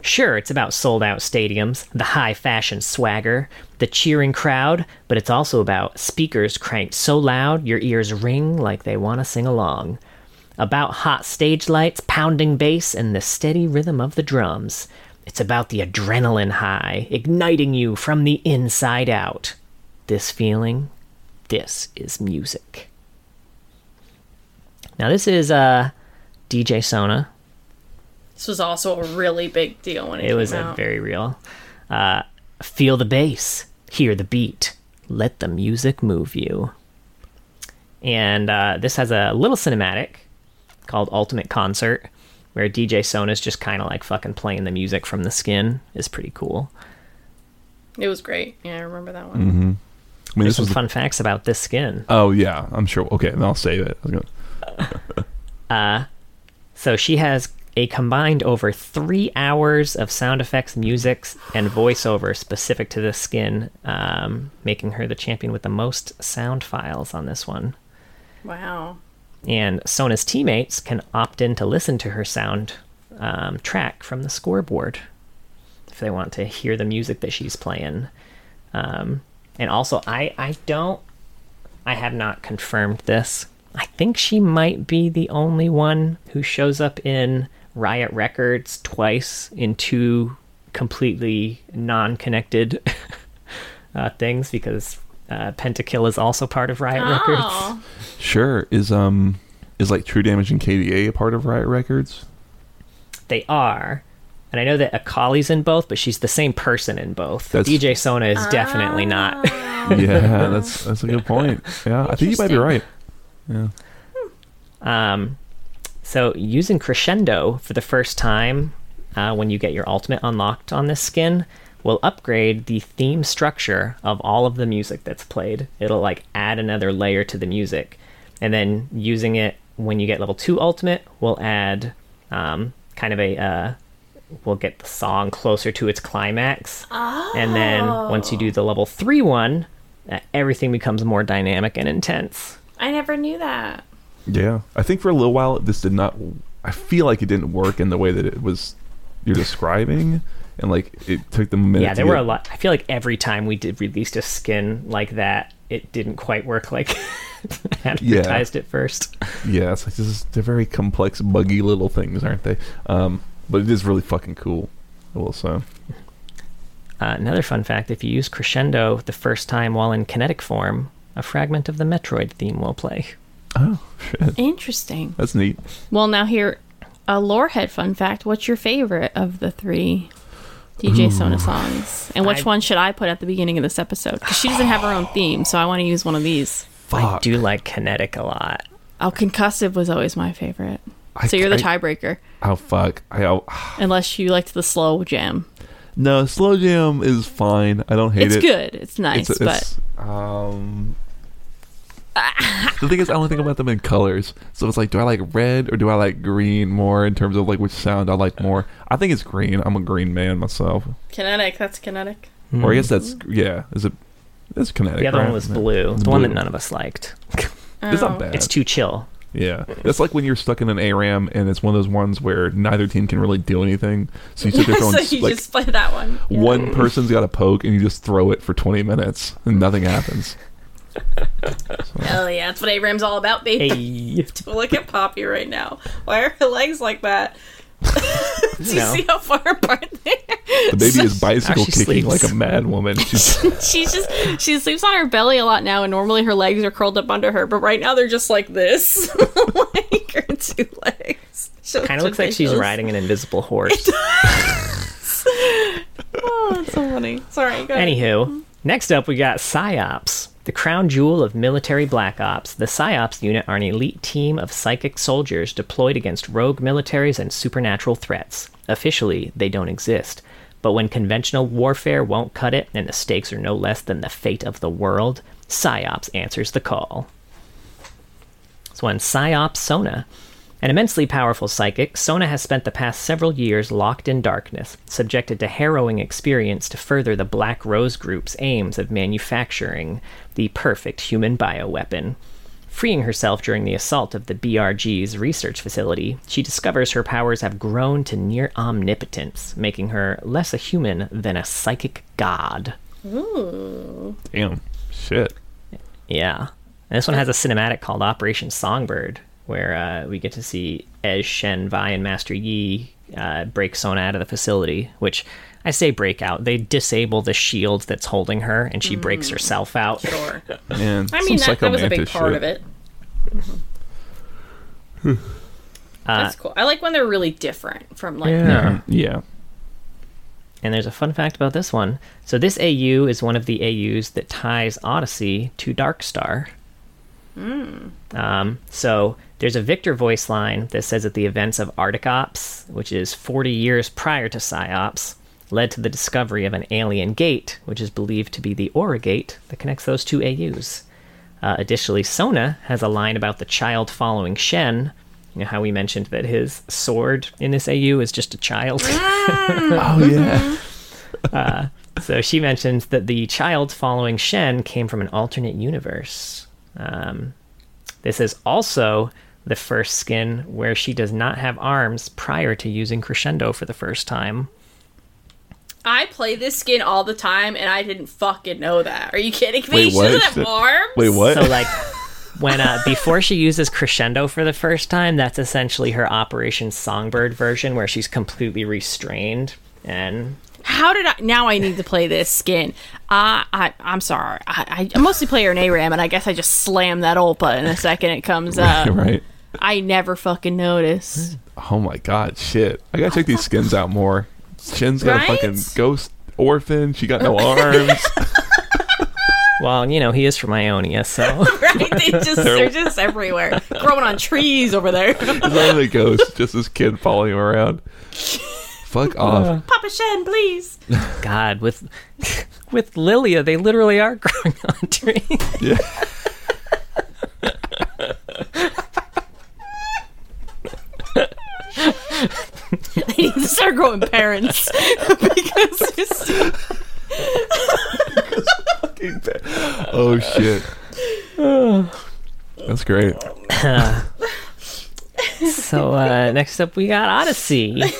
Sure, it's about sold out stadiums, the high fashion swagger, the cheering crowd, but it's also about speakers cranked so loud your ears ring like they want to sing along. About hot stage lights, pounding bass, and the steady rhythm of the drums. It's about the adrenaline high, igniting you from the inside out. This feeling, this is music. Now, this is uh, DJ Sona. this was also a really big deal when it, It came was a out. very real. Uh, feel the bass, hear the beat, let the music move you. And uh, this has a little cinematic called Ultimate Concert, where DJ Sona's just kind of like fucking playing the music from the skin. is pretty cool. It was great. Yeah, I remember that one. Mm-hmm. I mean, There's this some was. the- fun facts about this skin. oh yeah, I'm sure. Okay, then I'll save it. I gonna- So she has a combined over three hours of sound effects, music, and voiceover specific to this skin, um, making her the champion with the most sound files on this one. Wow. And Sona's teammates can opt in to listen to her sound um, track from the scoreboard if they want to hear the music that she's playing. Um, and also, I, I don't, I have not confirmed this. I think she might be the only one who shows up in Riot Records twice in two completely non connected uh, things because uh, Pentakill is also part of Riot Records. Oh, Sure. Is um is like True Damage and KDA a part of Riot Records? They are. And I know that Akali's in both, but she's the same person in both. That's- DJ Sona is definitely not. yeah, that's that's a good point. Yeah, I think you might be right. Yeah. Um, so using Crescendo for the first time uh, when you get your ultimate unlocked on this skin will upgrade the theme structure of all of the music that's played. It'll like add another layer to the music, and then using it when you get level two ultimate will add um, kind of a uh, will get the song closer to its climax, and then once you do the level three one, uh, everything becomes more dynamic and intense. I never knew that. Yeah. I think for a little while this did not I feel like it didn't work in the way that it was you're describing and like it took them a minute Yeah, to there were get- a lot. I feel like every time we did released a skin like that, it didn't quite work like advertised at first. Yeah, it's like this is they're very complex, buggy little things, aren't they? Um, but it is really fucking cool. I will say. Uh, another fun fact: if you use crescendo the first time while in kinetic form, a fragment of the Metroid theme will play. Oh shit, Interesting. that's neat. Well, now here, a lorehead fun fact. What's your favorite of the three DJ Sona songs? And which I- one should I put at the beginning of this episode? Because she doesn't have her own theme, so I want to use one of these. Fuck. I do like kinetic a lot. Oh, Concussive was always my favorite. I, So you're the I- tiebreaker, Oh fuck! I oh, unless you liked the slow jam. no slow jam is fine. I don't hate It's it. It's good. It's nice, It's, but it's, um. The thing is, I only think about them in colors. So it's like, do I like red or do I like green more in terms of like which sound I like more? I think it's green. I'm a green man myself. kinetic. That's kinetic. Hmm. Or I guess that's yeah. Is it? It's kinetic. the other right? one was blue, It's the one that none of us liked. It's Oh. not bad. It's too chill. Yeah, that's like when you're stuck in an ARAM and it's one of those ones where neither team can really do anything. So you sit there throwing so you like just play that one. Yeah. one person's got a poke and you just throw it for 20 minutes and nothing happens. Hell yeah, that's what ARAM's all about, baby. Hey. Look at Poppy right now. Why are her legs like that? Do you No. see how far apart they are? The baby is bicycle she kicking sleeps. like a mad woman. She's, She's just she sleeps on her belly a lot now, and normally her legs are curled up under her, but right now they're just like this, like her two legs. Kind of looks like she's riding an invisible horse. Oh, that's so funny. Sorry. Go ahead. Anywho, next up we got PSYOPs, the crown jewel of military black ops. The PSYOPs unit are an elite team of psychic soldiers deployed against rogue militaries and supernatural threats. Officially, they don't exist. But when conventional warfare won't cut it and the stakes are no less than the fate of the world, PSYOPs answers the call. So when PSYOP Sona, an immensely powerful psychic, Sona has spent the past several years locked in darkness, subjected to harrowing experience to further the Black Rose Group's aims of manufacturing the perfect human bioweapon. Freeing herself during the assault of the BRG's research facility, she discovers her powers have grown to near omnipotence, making her less a human than a psychic god. damn, shit. Yeah. And this one has a cinematic called Operation Songbird, where uh, we get to see Ez, Shen, Vi, and Master Yi uh, break Sona out of the facility, which I say break out. They disable the shield that's holding her, and she breaks herself out. Sure. Man, I mean, that, that was a big part shit. of it. That's cool. I like when they're really different from like. Yeah. Yeah. And there's a fun fact about this one. So this AU is one of the AUs that ties Odyssey to Darkstar. Um, so there's a Viktor voice line that says that the events of Arctic Ops, which is 40 years prior to PsyOps, led to the discovery of an alien gate, which is believed to be the Aura Gate that connects those two AUs. Uh, additionally, Sona has a line about the child following Shen. You know how we mentioned that his sword in this AU is just a child? Oh yeah. So she mentions that the child following Shen came from an alternate universe. Um, this is also the first skin where she does not have arms prior to using Crescendo for the first time. I play this skin all the time, and I didn't fucking know that. Are you kidding me? Wait, she what? doesn't have arms. Wait, what? So like when uh, before she uses Crescendo for the first time, that's essentially her Operation Songbird version where she's completely restrained and How did I? Now I need to play this skin. Uh, I I'm sorry. I, I mostly play her in ARAM, and I guess I just slam that Olpa in a second it comes up. right. I never fucking noticed. Oh my god, shit. I gotta check these skins out more. Shen's got Right? a fucking ghost orphan. She got no arms. well, you know, he is from Ionia, so Right? They just they're just everywhere, growing on trees over there. It's not even a ghost, just this kid following him around. Fuck off. Papa Shen, please. God, with with Lilia, they literally are growing on trees. Yeah. They need to start growing parents because it's Oh shit. That's great. So uh, next up, we got Odyssey.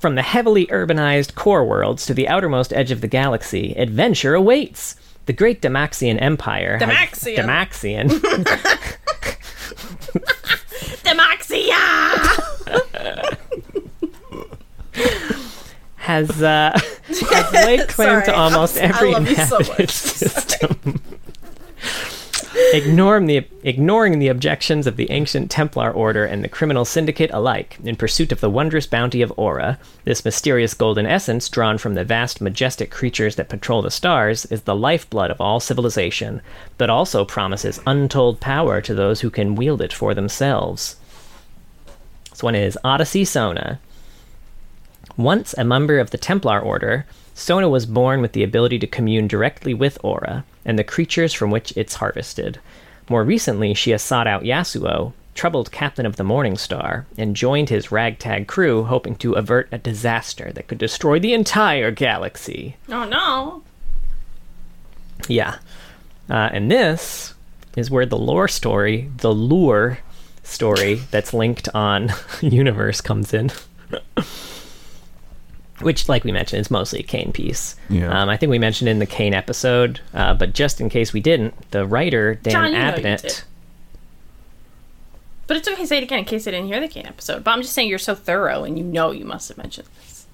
From the heavily urbanized core worlds to the outermost edge of the galaxy, adventure awaits. The great Damaxian Empire. has- Damaxian. Damaxian. Demaxia. Has uh, has laid claim Sorry, to almost I'm- every you so inhabited system. ignoring the ignoring the objections of the ancient Templar order and the criminal syndicate alike in pursuit of the wondrous bounty of aura. This mysterious golden essence, drawn from the vast majestic creatures that patrol the stars, is the lifeblood of all civilization, but also promises untold power to those who can wield it for themselves. This one is Odyssey Sona. Once a member of the Templar Order, Sona was born with the ability to commune directly with Aura and the creatures from which it's harvested. More recently, she has sought out Yasuo, troubled captain of the Morning Star, and joined his ragtag crew, hoping to avert a disaster that could destroy the entire galaxy. Oh no. Yeah. Uh, and this is where the lore story, the lure story that's linked on Universe comes in. Which, like we mentioned, is mostly a Kayn piece. Yeah. Um, I think we mentioned in the Kayn episode, uh, but just in case we didn't, the writer, Dan John, you know you Abnett. But it's okay to say it again in case I didn't hear the Kayn episode. But I'm just saying you're so thorough and you know you must have mentioned this.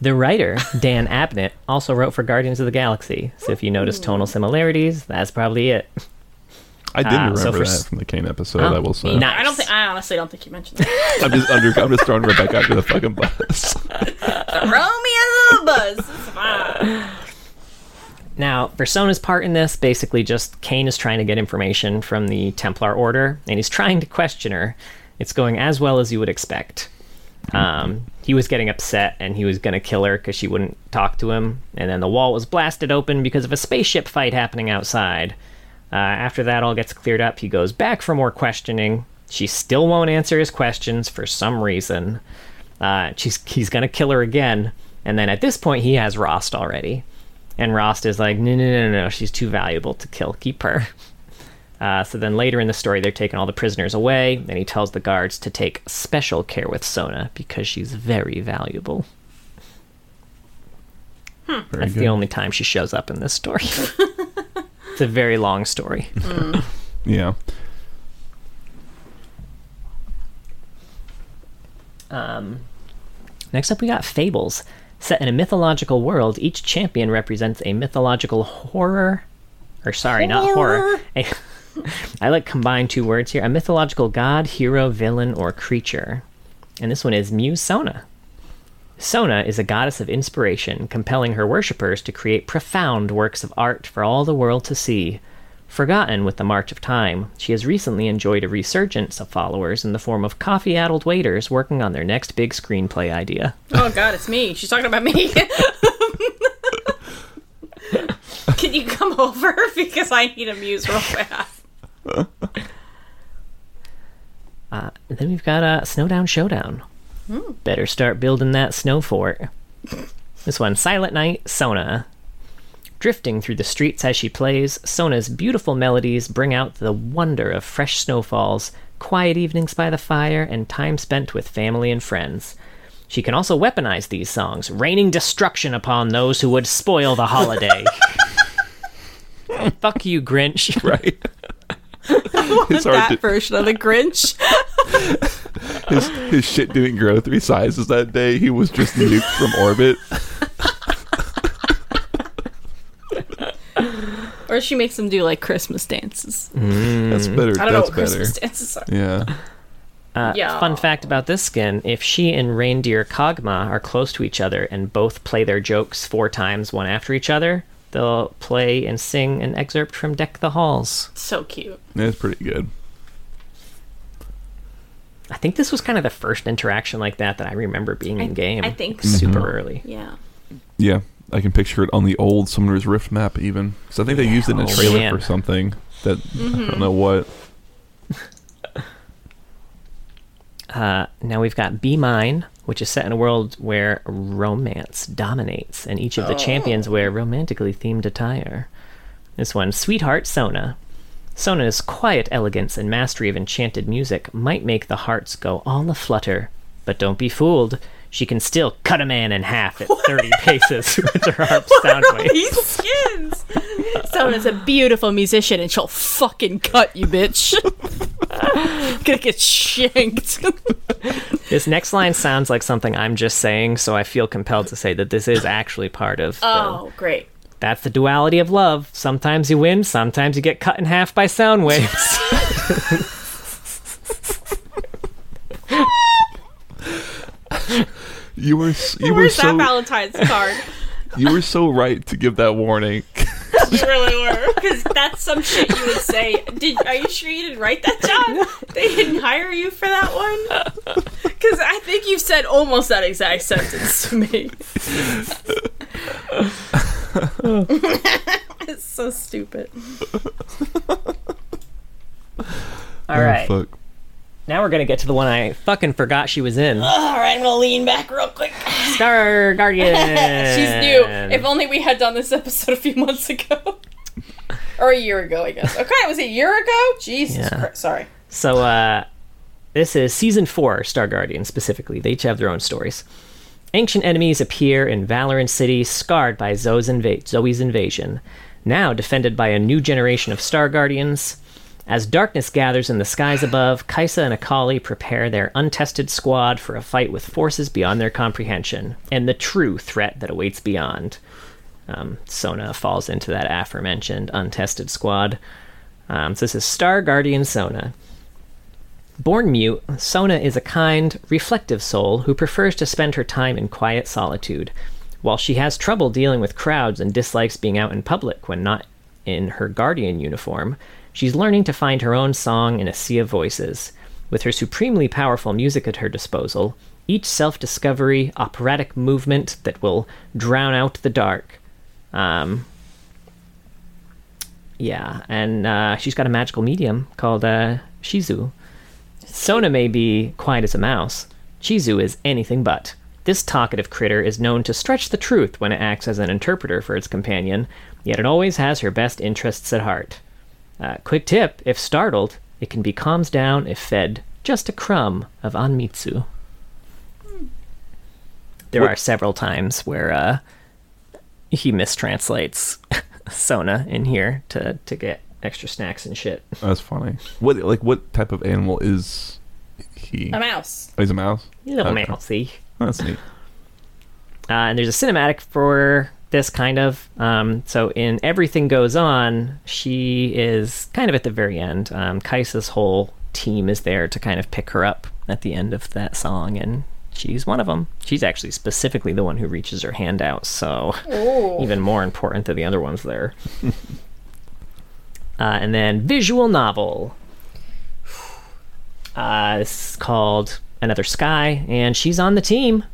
The writer, Dan Abnett, also wrote for Guardians of the Galaxy. So if you notice tonal similarities, that's probably it. I didn't so remember for that from the Kayn episode. Oh, I will say. nice. I don't think I honestly don't think you mentioned that. I'm just under. I'm just throwing Rebecca under the fucking bus. Throw me under the bus. It's fine. Now, Persona's part in this basically just Kayn is trying to get information from the Templar Order, and he's trying to question her. It's going as well as you would expect. Um, he was getting upset and he was going to kill her because she wouldn't talk to him, and then the wall was blasted open because of a spaceship fight happening outside. Uh, after that all gets cleared up, he goes back for more questioning. She still won't answer his questions for some reason. Uh, she's, he's going to kill her again, and then at this point, he has Rhaast already. And Rhaast is like, no, no, no, no, she's too valuable to kill. Keep her. Uh, so then later in the story, they're taking all the prisoners away, and he tells the guards to take special care with Sona because she's very valuable. Very That's good. the only time she shows up in this story. it's a very long story. Yeah. Um, next up, we got Fables. Set in a mythological world, each champion represents a mythological horror. Or, sorry, not horror. A, I like combine two words here a mythological god, hero, villain, or creature. And this one is Muse Sona. Sona is a goddess of inspiration, compelling her worshippers to create profound works of art for all the world to see. Forgotten with the march of time, she has recently enjoyed a resurgence of followers in the form of coffee addled waiters working on their next big screenplay idea. Oh god, it's me. She's talking about me. Can you come over because I need a muse real fast? Uh, then we've got a Snowdown Showdown. Better start building that snow fort. this one, Silent Night, Sona. Drifting through the streets as she plays, Sona's beautiful melodies bring out the wonder of fresh snowfalls, quiet evenings by the fire, and time spent with family and friends. She can also weaponize these songs, raining destruction upon those who would spoil the holiday. Fuck you, Grinch. Right. it's hard that to, version of the Grinch. his, his shit didn't grow three sizes that day. He was just nuked from orbit. or she makes them do like Christmas dances. That's better. I don't know That's what better. Christmas dances are. Yeah. Uh, Yeah. Fun fact about this skin if she and reindeer Kog'Maw are close to each other and both play their jokes four times, one after each other, they'll play and sing an excerpt from Deck the Halls. So cute. It's pretty good. I think this was kind of the first interaction like that that I remember being in game. I think super so. early. Yeah. Yeah. I can picture it on the old Summoner's Rift map, even. Because I think they used it in a Oh, trailer man. for something that I Mm-hmm. don't know what. Uh, now we've got Be Mine, which is set in a world where romance dominates, and each of the champions wear romantically themed attire. This one, Sweetheart Sona. Sona's quiet elegance and mastery of enchanted music might make the hearts go all aflutter, but don't be fooled. She can still cut a man in half at 30 paces with her harp sound waves. These skins. Sona's a beautiful musician and she'll fucking cut you, bitch. Gonna get shanked. This next line sounds like something I'm just saying, so I feel compelled to say that this is actually part of the oh, great. That's the duality of love. Sometimes you win, sometimes you get cut in half by sound waves. You were s- you were Where's that so Valentine's card? you were so right to give that warning. you really were. Because that's some shit you would say. Did Are you sure you didn't write that, John? They didn't hire you for that one? Because I think you've said almost that exact sentence to me. it's so stupid. Oh, All right. Oh, fuck. Now we're going to get to the one I fucking forgot she was in. All right, I'm gonna lean back real quick. Star Guardian. She's new. If only we had done this episode a few months ago. or a year ago, I guess. Okay, it was a year ago? Jesus Yeah. Christ. Sorry. So, uh, this is season four, Star Guardian specifically. They each have their own stories. Ancient enemies appear in Valoran City, scarred by Zoe's, inva- Zoe's invasion. Now defended by a new generation of Star Guardians. As darkness gathers in the skies above, Kaisa and Akali prepare their untested squad for a fight with forces beyond their comprehension and the true threat that awaits beyond. Um, Sona falls into that aforementioned untested squad. Um, so this is Star Guardian Sona. Born mute, Sona is a kind, reflective soul who prefers to spend her time in quiet solitude. While she has trouble dealing with crowds and dislikes being out in public when not in her guardian uniform, she's learning to find her own song in a sea of voices. With her supremely powerful music at her disposal, each self discovery, operatic movement that will drown out the dark. Um, yeah, and uh, she's got a magical medium called uh, Chizu. Sona may be quiet as a mouse. Chizu is anything but. This talkative critter is known to stretch the truth when it acts as an interpreter for its companion, yet it always has her best interests at heart. Uh, quick tip if startled, it can be calmed down if fed just a crumb of Anmitsu. There What- are several times where uh, he mistranslates Sona in here to, to get extra snacks and shit. That's funny. What like what type of animal is he? A mouse. Oh, he's a mouse. He's a Little Okay. mousey. That's neat. Uh, and there's a cinematic for this kind of. Um, so in Everything Goes On, she is kind of at the very end. Um, Kaisa's whole team is there to kind of pick her up at the end of that song, and she's one of them. She's actually specifically the one who reaches her hand out, so Oh. even more important than the other ones there. uh, and then visual novel. Uh, is called Another Sky, and she's on the team.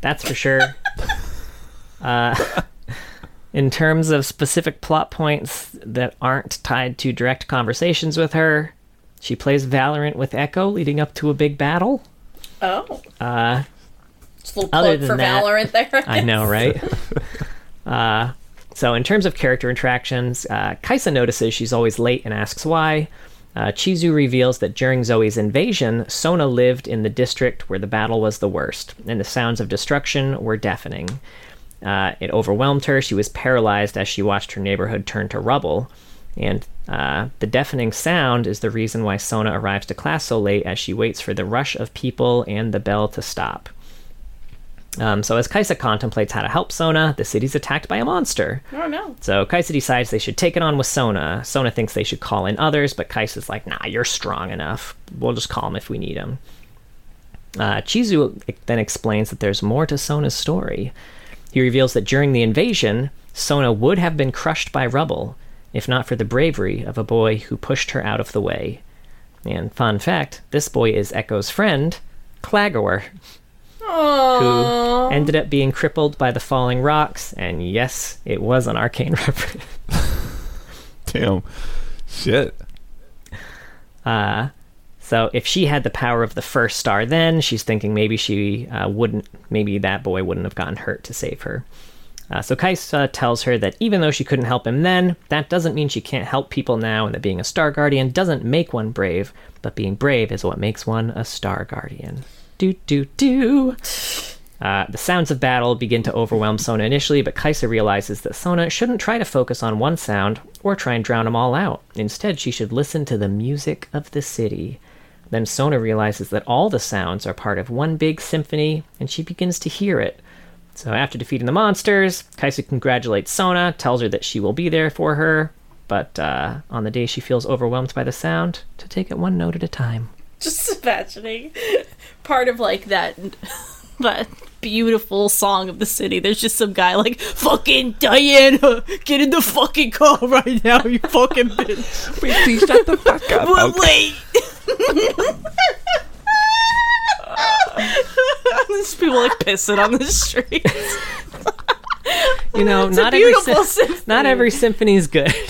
That's for sure. uh, in terms of specific plot points that aren't tied to direct conversations with her, she plays Valorant with Ekko leading up to a big battle. Oh. Uh, Just a little Other plug than for that, Valorant there. I know, right? uh, so, in terms of character interactions, uh, Kaisa notices she's always late and asks why. Uh, Chizu reveals that during Zoe's invasion, Sona lived in the district where the battle was the worst, and the sounds of destruction were deafening. Uh, it overwhelmed her. She was paralyzed as she watched her neighborhood turn to rubble. And uh, the deafening sound is the reason why Sona arrives to class so late as she waits for the rush of people and the bell to stop. Um, so, as Kaisa contemplates how to help Sona, the city's attacked by a monster. Oh no. So, Kaisa decides they should take it on with Sona. Sona thinks they should call in others, but Kaisa's like, nah, you're strong enough. We'll just call him if we need him. Uh, Chizu then explains that there's more to Sona's story. He reveals that during the invasion, Sona would have been crushed by rubble, if not for the bravery of a boy who pushed her out of the way. And fun fact this boy is Ekko's friend, Clagor, who Oh. ended up being crippled by the falling rocks. And yes, it was an arcane reference. Damn. Shit. Uh, so if she had the power of the first star, then she's thinking maybe she uh, wouldn't, maybe that boy wouldn't have gotten hurt to save her. Uh, so Kaisa tells her that even though she couldn't help him then, that doesn't mean she can't help people now, and that being a star guardian doesn't make one brave, but being brave is what makes one a star guardian. Do do do. Uh, the sounds of battle begin to overwhelm Sona initially, but Kaisa realizes that Sona shouldn't try to focus on one sound or try and drown them all out. Instead, she should listen to the music of the city. Then Sona realizes that all the sounds are part of one big symphony, and she begins to hear it. So after defeating the monsters, Kaisa congratulates Sona, tells her that she will be there for her, but uh, on the day she feels overwhelmed by the sound, to take it one note at a time. Just imagining part of like that that beautiful song of the city. There's just some guy like fucking Diana, get in the fucking car right now, you fucking bitch. Wait, please shut the fuck up. Well, Okay. wait. There's people like pissing on the streets. You know, It's not a every beautiful sym- symphony. not every symphony's good.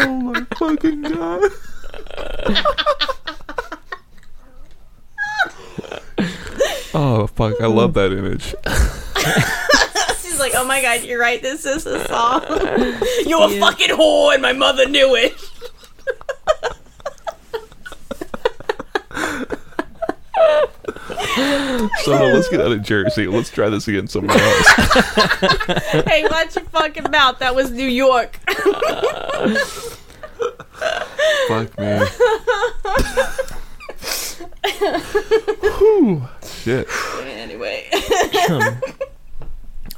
Oh my fucking god. oh fuck! I love that image. She's like, oh my god, you're right. This is a song. You're a fucking whore, and my mother knew it. So no, let's get out of Jersey. Let's try this again somewhere else. hey, watch your fucking mouth. That was New York. Fuck me. Whew. Shit. anyway,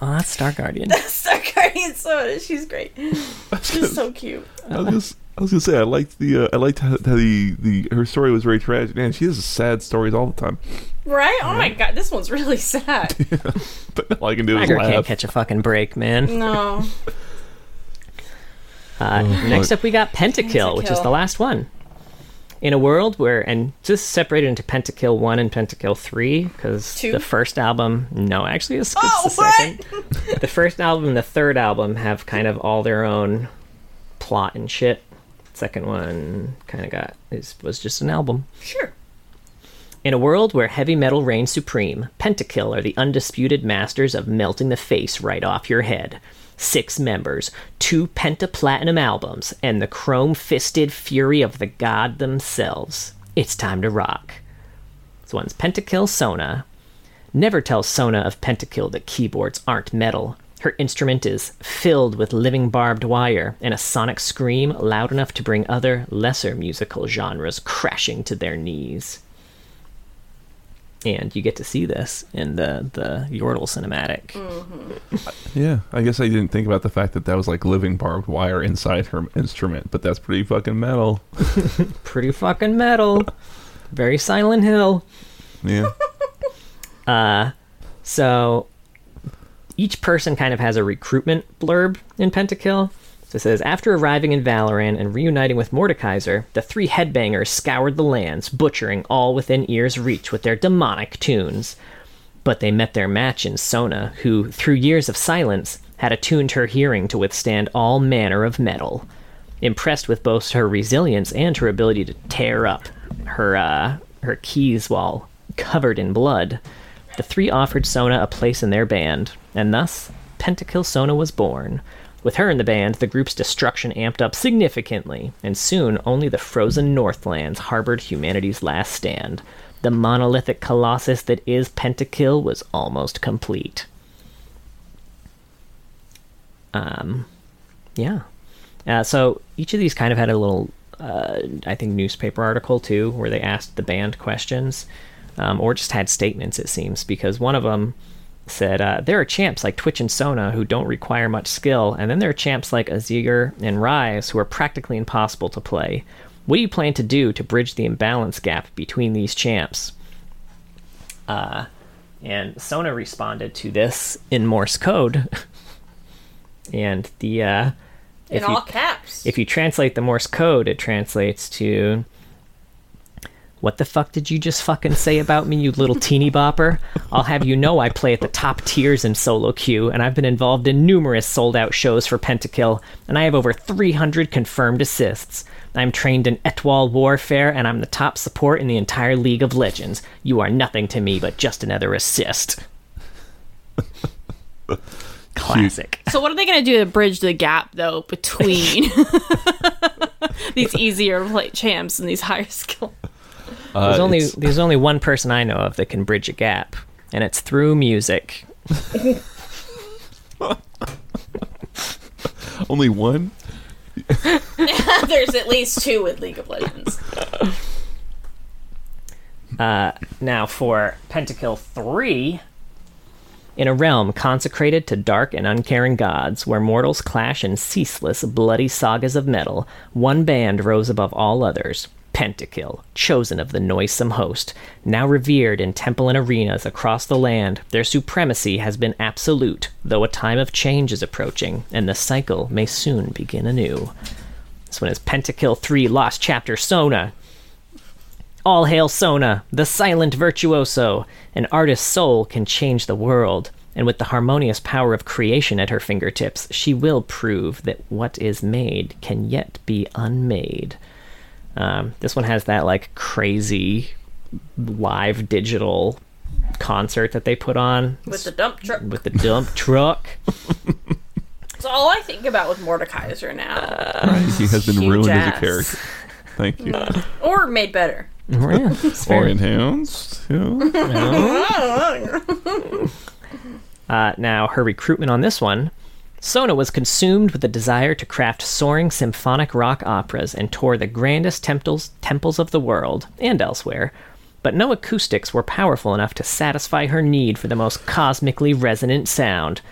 Oh, that's Star Guardian. That's Star Guardian Sona. She's great. She's so cute. I was, just, I was gonna say I liked the uh, I liked how, how the, the her story was very tragic. Man, she has sad stories all the time. Right? Oh my god, this one's really sad. But all I can do is Tiger can't catch a fucking break, man. No. Uh, next up, we got Pentakill, which is the last one. In a world where, and this is separated into Pentakill 1 and Pentakill 3, because the first album, no, actually, it skips Oh, the second. the first album and the third album have kind of all their own plot and shit. Second one kind of got, is, was just an album. Sure. In a world where heavy metal reigns supreme, Pentakill are the undisputed masters of melting the face right off your head. Six members, two pentaplatinum albums, and the chrome fisted fury of the god themselves. It's time to rock. This one's Pentakill Sona. Never tell Sona of Pentakill that keyboards aren't metal. Her instrument is filled with living barbed wire and a sonic scream loud enough to bring other, lesser musical genres crashing to their knees and you get to see this in the the Yordle cinematic. Yeah, I guess I didn't think about the fact that that was like living barbed wire inside her instrument, but that's pretty fucking metal. Pretty fucking metal. Very Silent Hill. Yeah. Uh, so each person kind of has a recruitment blurb in Pentakill. So it says after arriving in Valoran and reuniting with Mordekaiser, the three headbangers scoured the lands, butchering all within ear's reach with their demonic tunes. But they met their match in Sona, who, through years of silence, had attuned her hearing to withstand all manner of metal. Impressed with both her resilience and her ability to tear up her uh, her keys while covered in blood, the three offered Sona a place in their band, and thus Pentakill Sona was born. With her in the band, the group's destruction amped up significantly, and soon only the frozen Northlands harbored humanity's last stand. The monolithic colossus that is Pentakill was almost complete. Um, yeah. Uh, so each of these kind of had a little, uh, I think, newspaper article too, where they asked the band questions, um, or just had statements. It seems because one of them said uh, there are champs like Twitch and Sona who don't require much skill, and then there are champs like Azir and Ryze who are practically impossible to play. What do you plan to do to bridge the imbalance gap between these champs? Uh, and Sona responded to this in Morse code. and the uh, In if you- all caps. if you translate the Morse code, it translates to What the fuck did you just fucking say about me, you little teeny bopper? I'll have you know I play at the top tiers in solo queue, and I've been involved in numerous sold out shows for Pentakill, and I have over 300 confirmed assists. I'm trained in Etwahl warfare, and I'm the top support in the entire League of Legends. You are nothing to me but just another assist. Classic. So what are they going to do to bridge the gap though between these easier play champs and these higher skill? Uh, There's only it's- there's only one person I know of that can bridge a gap, and it's through music. only one. There's at least two with League of Legends. Uh, now for Pentakill three, In a realm consecrated to dark and uncaring gods, where mortals clash in ceaseless, bloody sagas of metal, one band rose above all others. Pentakill, chosen of the noisome host, now revered in temple and arenas across the land, their supremacy has been absolute, though a time of change is approaching, and the cycle may soon begin anew. This one is Pentakill 3 Lost Chapter Sona. All hail Sona, the silent virtuoso. An artist's soul can change the world, and with the harmonious power of creation at her fingertips, she will prove that what is made can yet be unmade. Um, this one has that like crazy live digital concert that they put on With the dump truck. with the dump truck. That's all I think about with Mordekaiser now. he has been Huge ruined as a character. Thank you. or made better. Yeah. Or enhanced. Yeah. Uh, now, her recruitment on this one Sona was consumed with the desire to craft soaring symphonic rock operas and tour the grandest temples, temples of the world and elsewhere, but no acoustics were powerful enough to satisfy her need for the most cosmically resonant sound.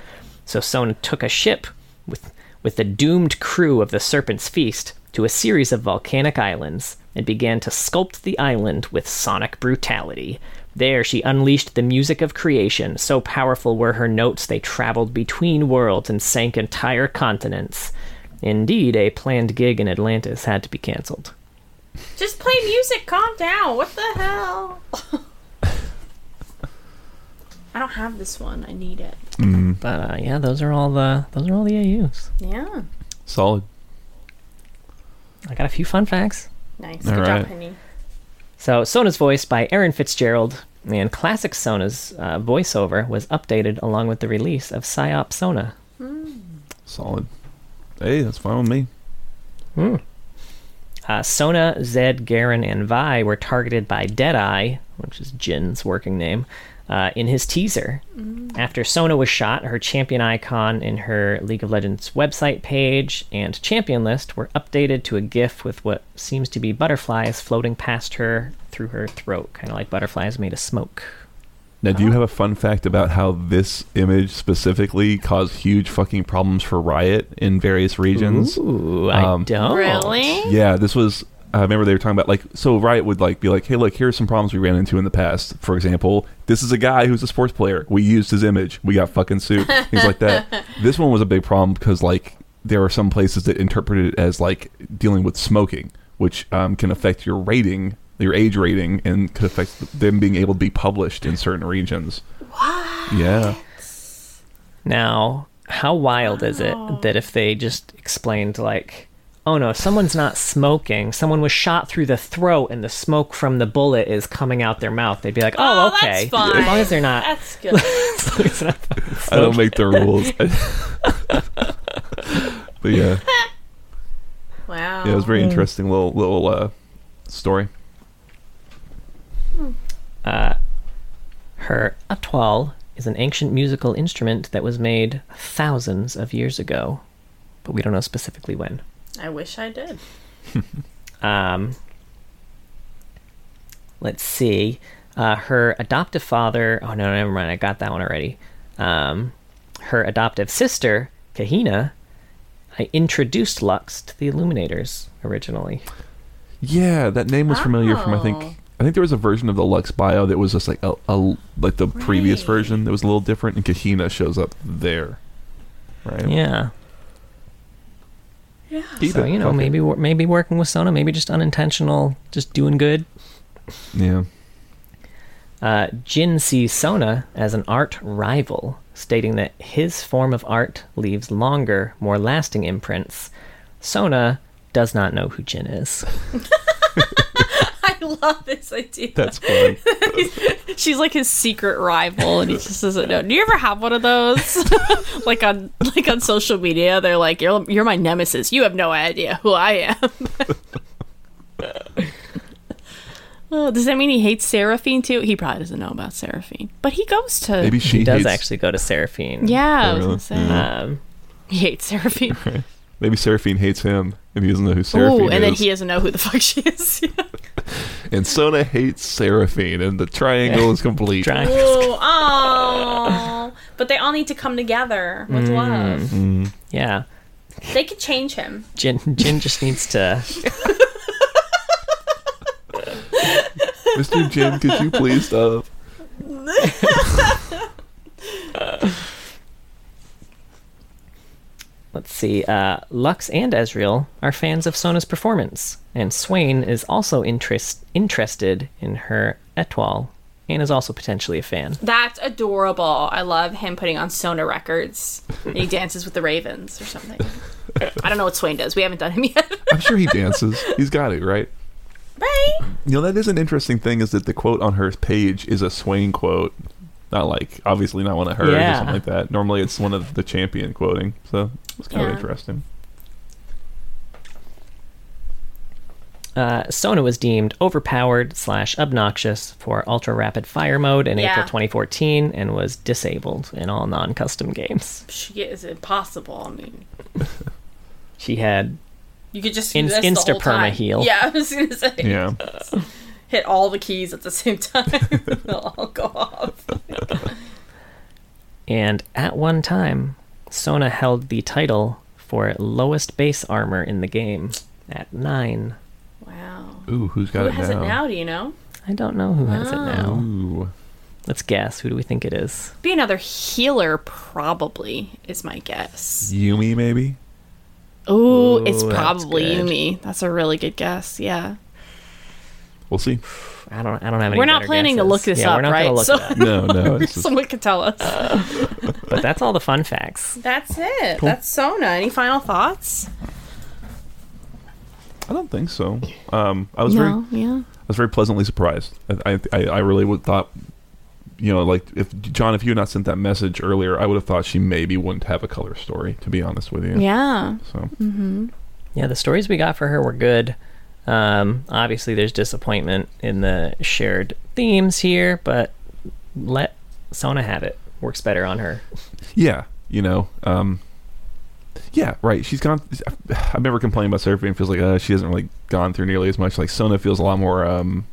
So Sona took a ship with, with the doomed crew of the Serpent's Feast to a series of volcanic islands and began to sculpt the island with sonic brutality. There she unleashed the music of creation, so powerful were her notes they traveled between worlds and sank entire continents. Indeed, a planned gig in Atlantis had to be cancelled. Just play music. Calm down. What the hell? I don't have this one. I need it. Mm. But uh, yeah, those are all the those are all the AUs. Yeah. Solid. I got a few fun facts. Nice. All Good right. job, Penny. So Sona's voiced by Erin Fitzgerald, and classic Sona's uh, voiceover was updated along with the release of Psyop Sona. Solid. Hey, that's fine with me. Uh, Sona, Zed, Garen, and Vi were targeted by Deadeye, which is Jhin's working name, uh, in his teaser. After Sona was shot, her champion icon in her League of Legends website page and champion list were updated to a GIF with what seems to be butterflies floating past her through her throat, kind of like butterflies made of smoke. Now, do you have a fun fact about how this image specifically caused huge fucking problems for Riot in various regions? Ooh, I Um, don't. Really? Yeah, this was. I remember they were talking about like so Riot would like be like, hey, look, here's some problems we ran into in the past. For example, this is a guy who's a sports player. We used his image. We got fucking sued. Things like that. This one was a big problem because like there are some places that interpret it as like dealing with smoking, which um, can affect your rating, your age rating, and could affect them being able to be published in certain regions. What? Yeah. Now, how wild is it that if they just explained, like, oh no, someone's not smoking, someone was shot through the throat and the smoke from the bullet is coming out their mouth, they'd be like, oh, Oh, okay. that's fine. As long as they're not. That's good. as as not I don't make the rules. but yeah, wow. yeah, it was a very interesting little little uh, story. Her etwahl is an ancient musical instrument that was made thousands of years ago, but we don't know specifically when. I wish I did. Um, let's see. Uh, her adoptive father. Oh no, never mind. I got that one already. Um, her adoptive sister, Kahina, I introduced Lux to the Illuminators originally. Yeah, that name was familiar from I Oh. think I think there was a version of the Lux bio that was just like a, a like the previous version that was a little different, and Kahina shows up there. Right? Yeah. Keep So it. you know, Fuck maybe wor- maybe working with Sona, maybe just unintentional, just doing good. Yeah. Uh, Jhin sees Sona as an art rival, stating that his form of art leaves longer, more lasting imprints. Sona does not know who Jhin is. I love this idea. That's fun. She's like his secret rival, and he just doesn't know. Do you ever have one of those? like on like on social media, they're like, "You're you're my nemesis. You have no idea who I am." Oh, does that mean he hates Seraphine too? He probably doesn't know about Seraphine, but he goes to. Maybe she He does hates, actually go to Seraphine. Yeah, I was really? gonna Um, he hates Seraphine. Maybe Seraphine hates him, and he doesn't know who Seraphine Ooh, and then he doesn't know who the fuck she is. and Sona hates Seraphine, and the triangle is complete. trying. Ooh, oh. But they all need to come together Mm. with love. Yeah. They could change him. Jhin Jhin just needs to Mr. Jhin, could you please stop? Let's see. Uh, Lux and Ezreal are fans of Sona's performance, and Swain is also interest interested in her etwahl, and is also potentially a fan. That's adorable. I love him putting on Sona records. And he dances with the ravens or something. I don't know what Swain does. We haven't done him yet. I'm sure he dances. He's got it, right? right? You know, that is an interesting thing is that the quote on her page is a Swain quote. Not like, obviously not one of hers or something like that. Normally it's one of the champion quoting. So it's kind Yeah. of interesting. Uh, Sona was deemed overpowered slash obnoxious for ultra rapid fire mode in Yeah. April 2014 and was disabled in all non custom games. She is impossible. I mean, She had you could just In- insta perma heal. Yeah, I was gonna say. Yeah. Hit all the keys at the same time. They'll all go off. And at one time, Sona held the title for lowest base armor in the game at nine. Wow. Ooh, who's got Who it has now? it now? Do you know? I don't know who has it now. Ooh. Let's guess. Who do we think it is? Be another healer, probably is my guess. Yuumi, maybe? Ooh, it's Ooh, that's probably good. Yuumi. That's a really good guess. Yeah. We'll see. I don't. I don't have any. We're not better planning to look this yeah, up, we're not right? Gonna look So- it up. No, no. Just, Someone could tell us. But that's all the fun facts. That's it. That's Sona. Any final thoughts? I don't think so. Um, I was very Yeah. I was very pleasantly surprised. I I, I really would thought, you know, like if John, if you had not sent that message earlier, I would have thought she maybe wouldn't have a color story. To be honest with you, Yeah. So Yeah, the stories we got for her were good. Um, obviously, there's disappointment in the shared themes here, but let Sona have it. Works better on her. yeah, you know, um, yeah, right. She's gone. I've never complained about Seraphine. Feels like uh, she hasn't really gone through nearly as much. Like Sona feels a lot more um,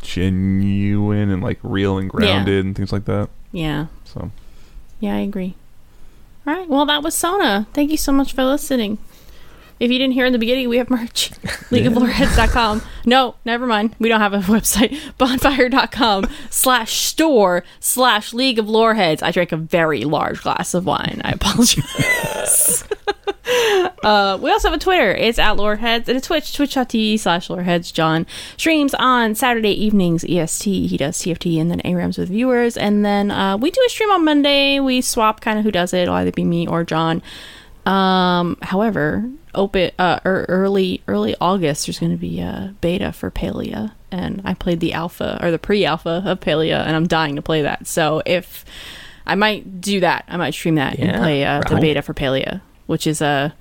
genuine and like real and grounded and things like that. Yeah. So Yeah, I agree. All right. Well, that was Sona. Thank you so much for listening. If you didn't hear in the beginning, we have merch. LeagueofLoreheads.com. No, never mind. We don't have a website. Bonfire.com slash store slash League of Loreheads. I drank a very large glass of wine. I apologize. uh, we also have a Twitter. It's at Loreheads and a Twitch, twitch.tv slash Loreheads. John streams on Saturday evenings EST. He does TFT and then ARAMs with viewers. And then uh, we do a stream on Monday. We swap kind of who does it. It'll either be me or John. Um, however, open uh, er, early early August, there's going to be a beta for Palia, and I played the alpha or the pre-alpha of Palia, and I'm dying to play that. So if I might do that, I might stream that and play uh, the beta for Palia, which is a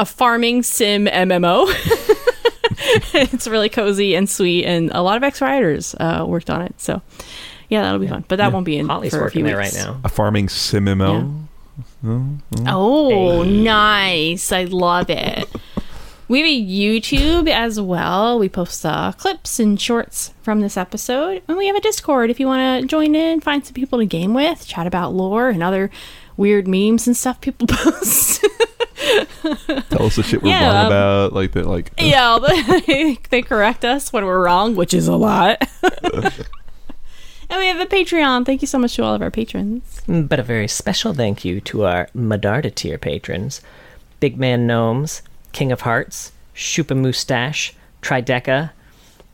a farming sim MMO. it's really cozy and sweet, and a lot of ex riders uh, worked on it. So yeah, that'll be fun. But that won't be in Holly's for a few there weeks. right now. a farming sim MMO. Oh, Hey. nice. I love it. We have a YouTube as well. We post uh, clips and shorts from this episode. And we have a Discord if you want to join in, find some people to game with, chat about lore and other weird memes and stuff people post. Tell us the shit we're Yeah, wrong um, about, like that, like yeah, they, they correct us when we're wrong, which is a lot. and we have a Patreon. Thank you so much to all of our patrons. But a very special thank you to our Medarda tier patrons Big Man Gnomes, King of Hearts, Shupa Moustache, Trideca,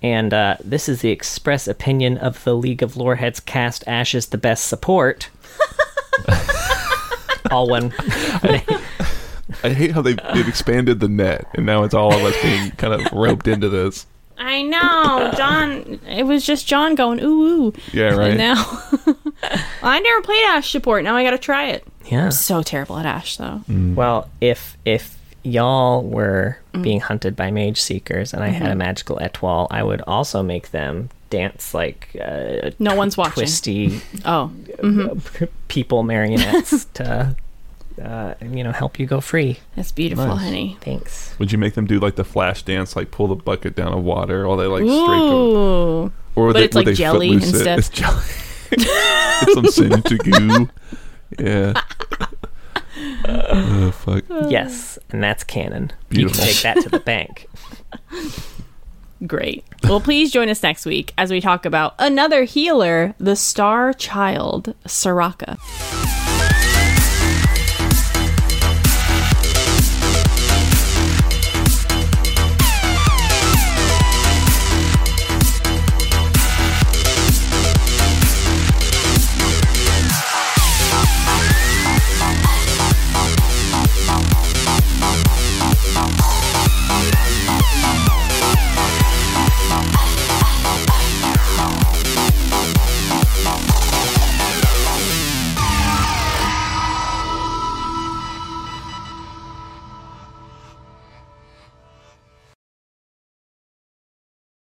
and uh, this is the express opinion of the League of Loreheads cast Ashe is the best support. All one. I hate how they've, they've expanded the net, and now it's all of us being kind of roped into this. I know, John. It was just John going ooh ooh. Yeah, And right. now, I never played Ashe support. Now I got to try it. Yeah. So terrible at Ashe though. Mm. Well, if if y'all were mm. being hunted by mage seekers and I had a mm-hmm. magical etwahl, I would also make them dance like uh, No one's watching. twisty Oh, mm-hmm. people marionettes to uh, you know, help you go free. That's beautiful, nice. honey. Thanks. Would you make them do like the flash dance, like pull the bucket down of water, or they like straight? Ooh. Or but they, it's like jelly instead. It? It's jelly. it's some sin to goo. Yeah. oh fuck. Yes, and that's canon. Beautiful. You can take that to the bank. Great. Well, please join us next week as we talk about another healer, the Star Child, Soraka.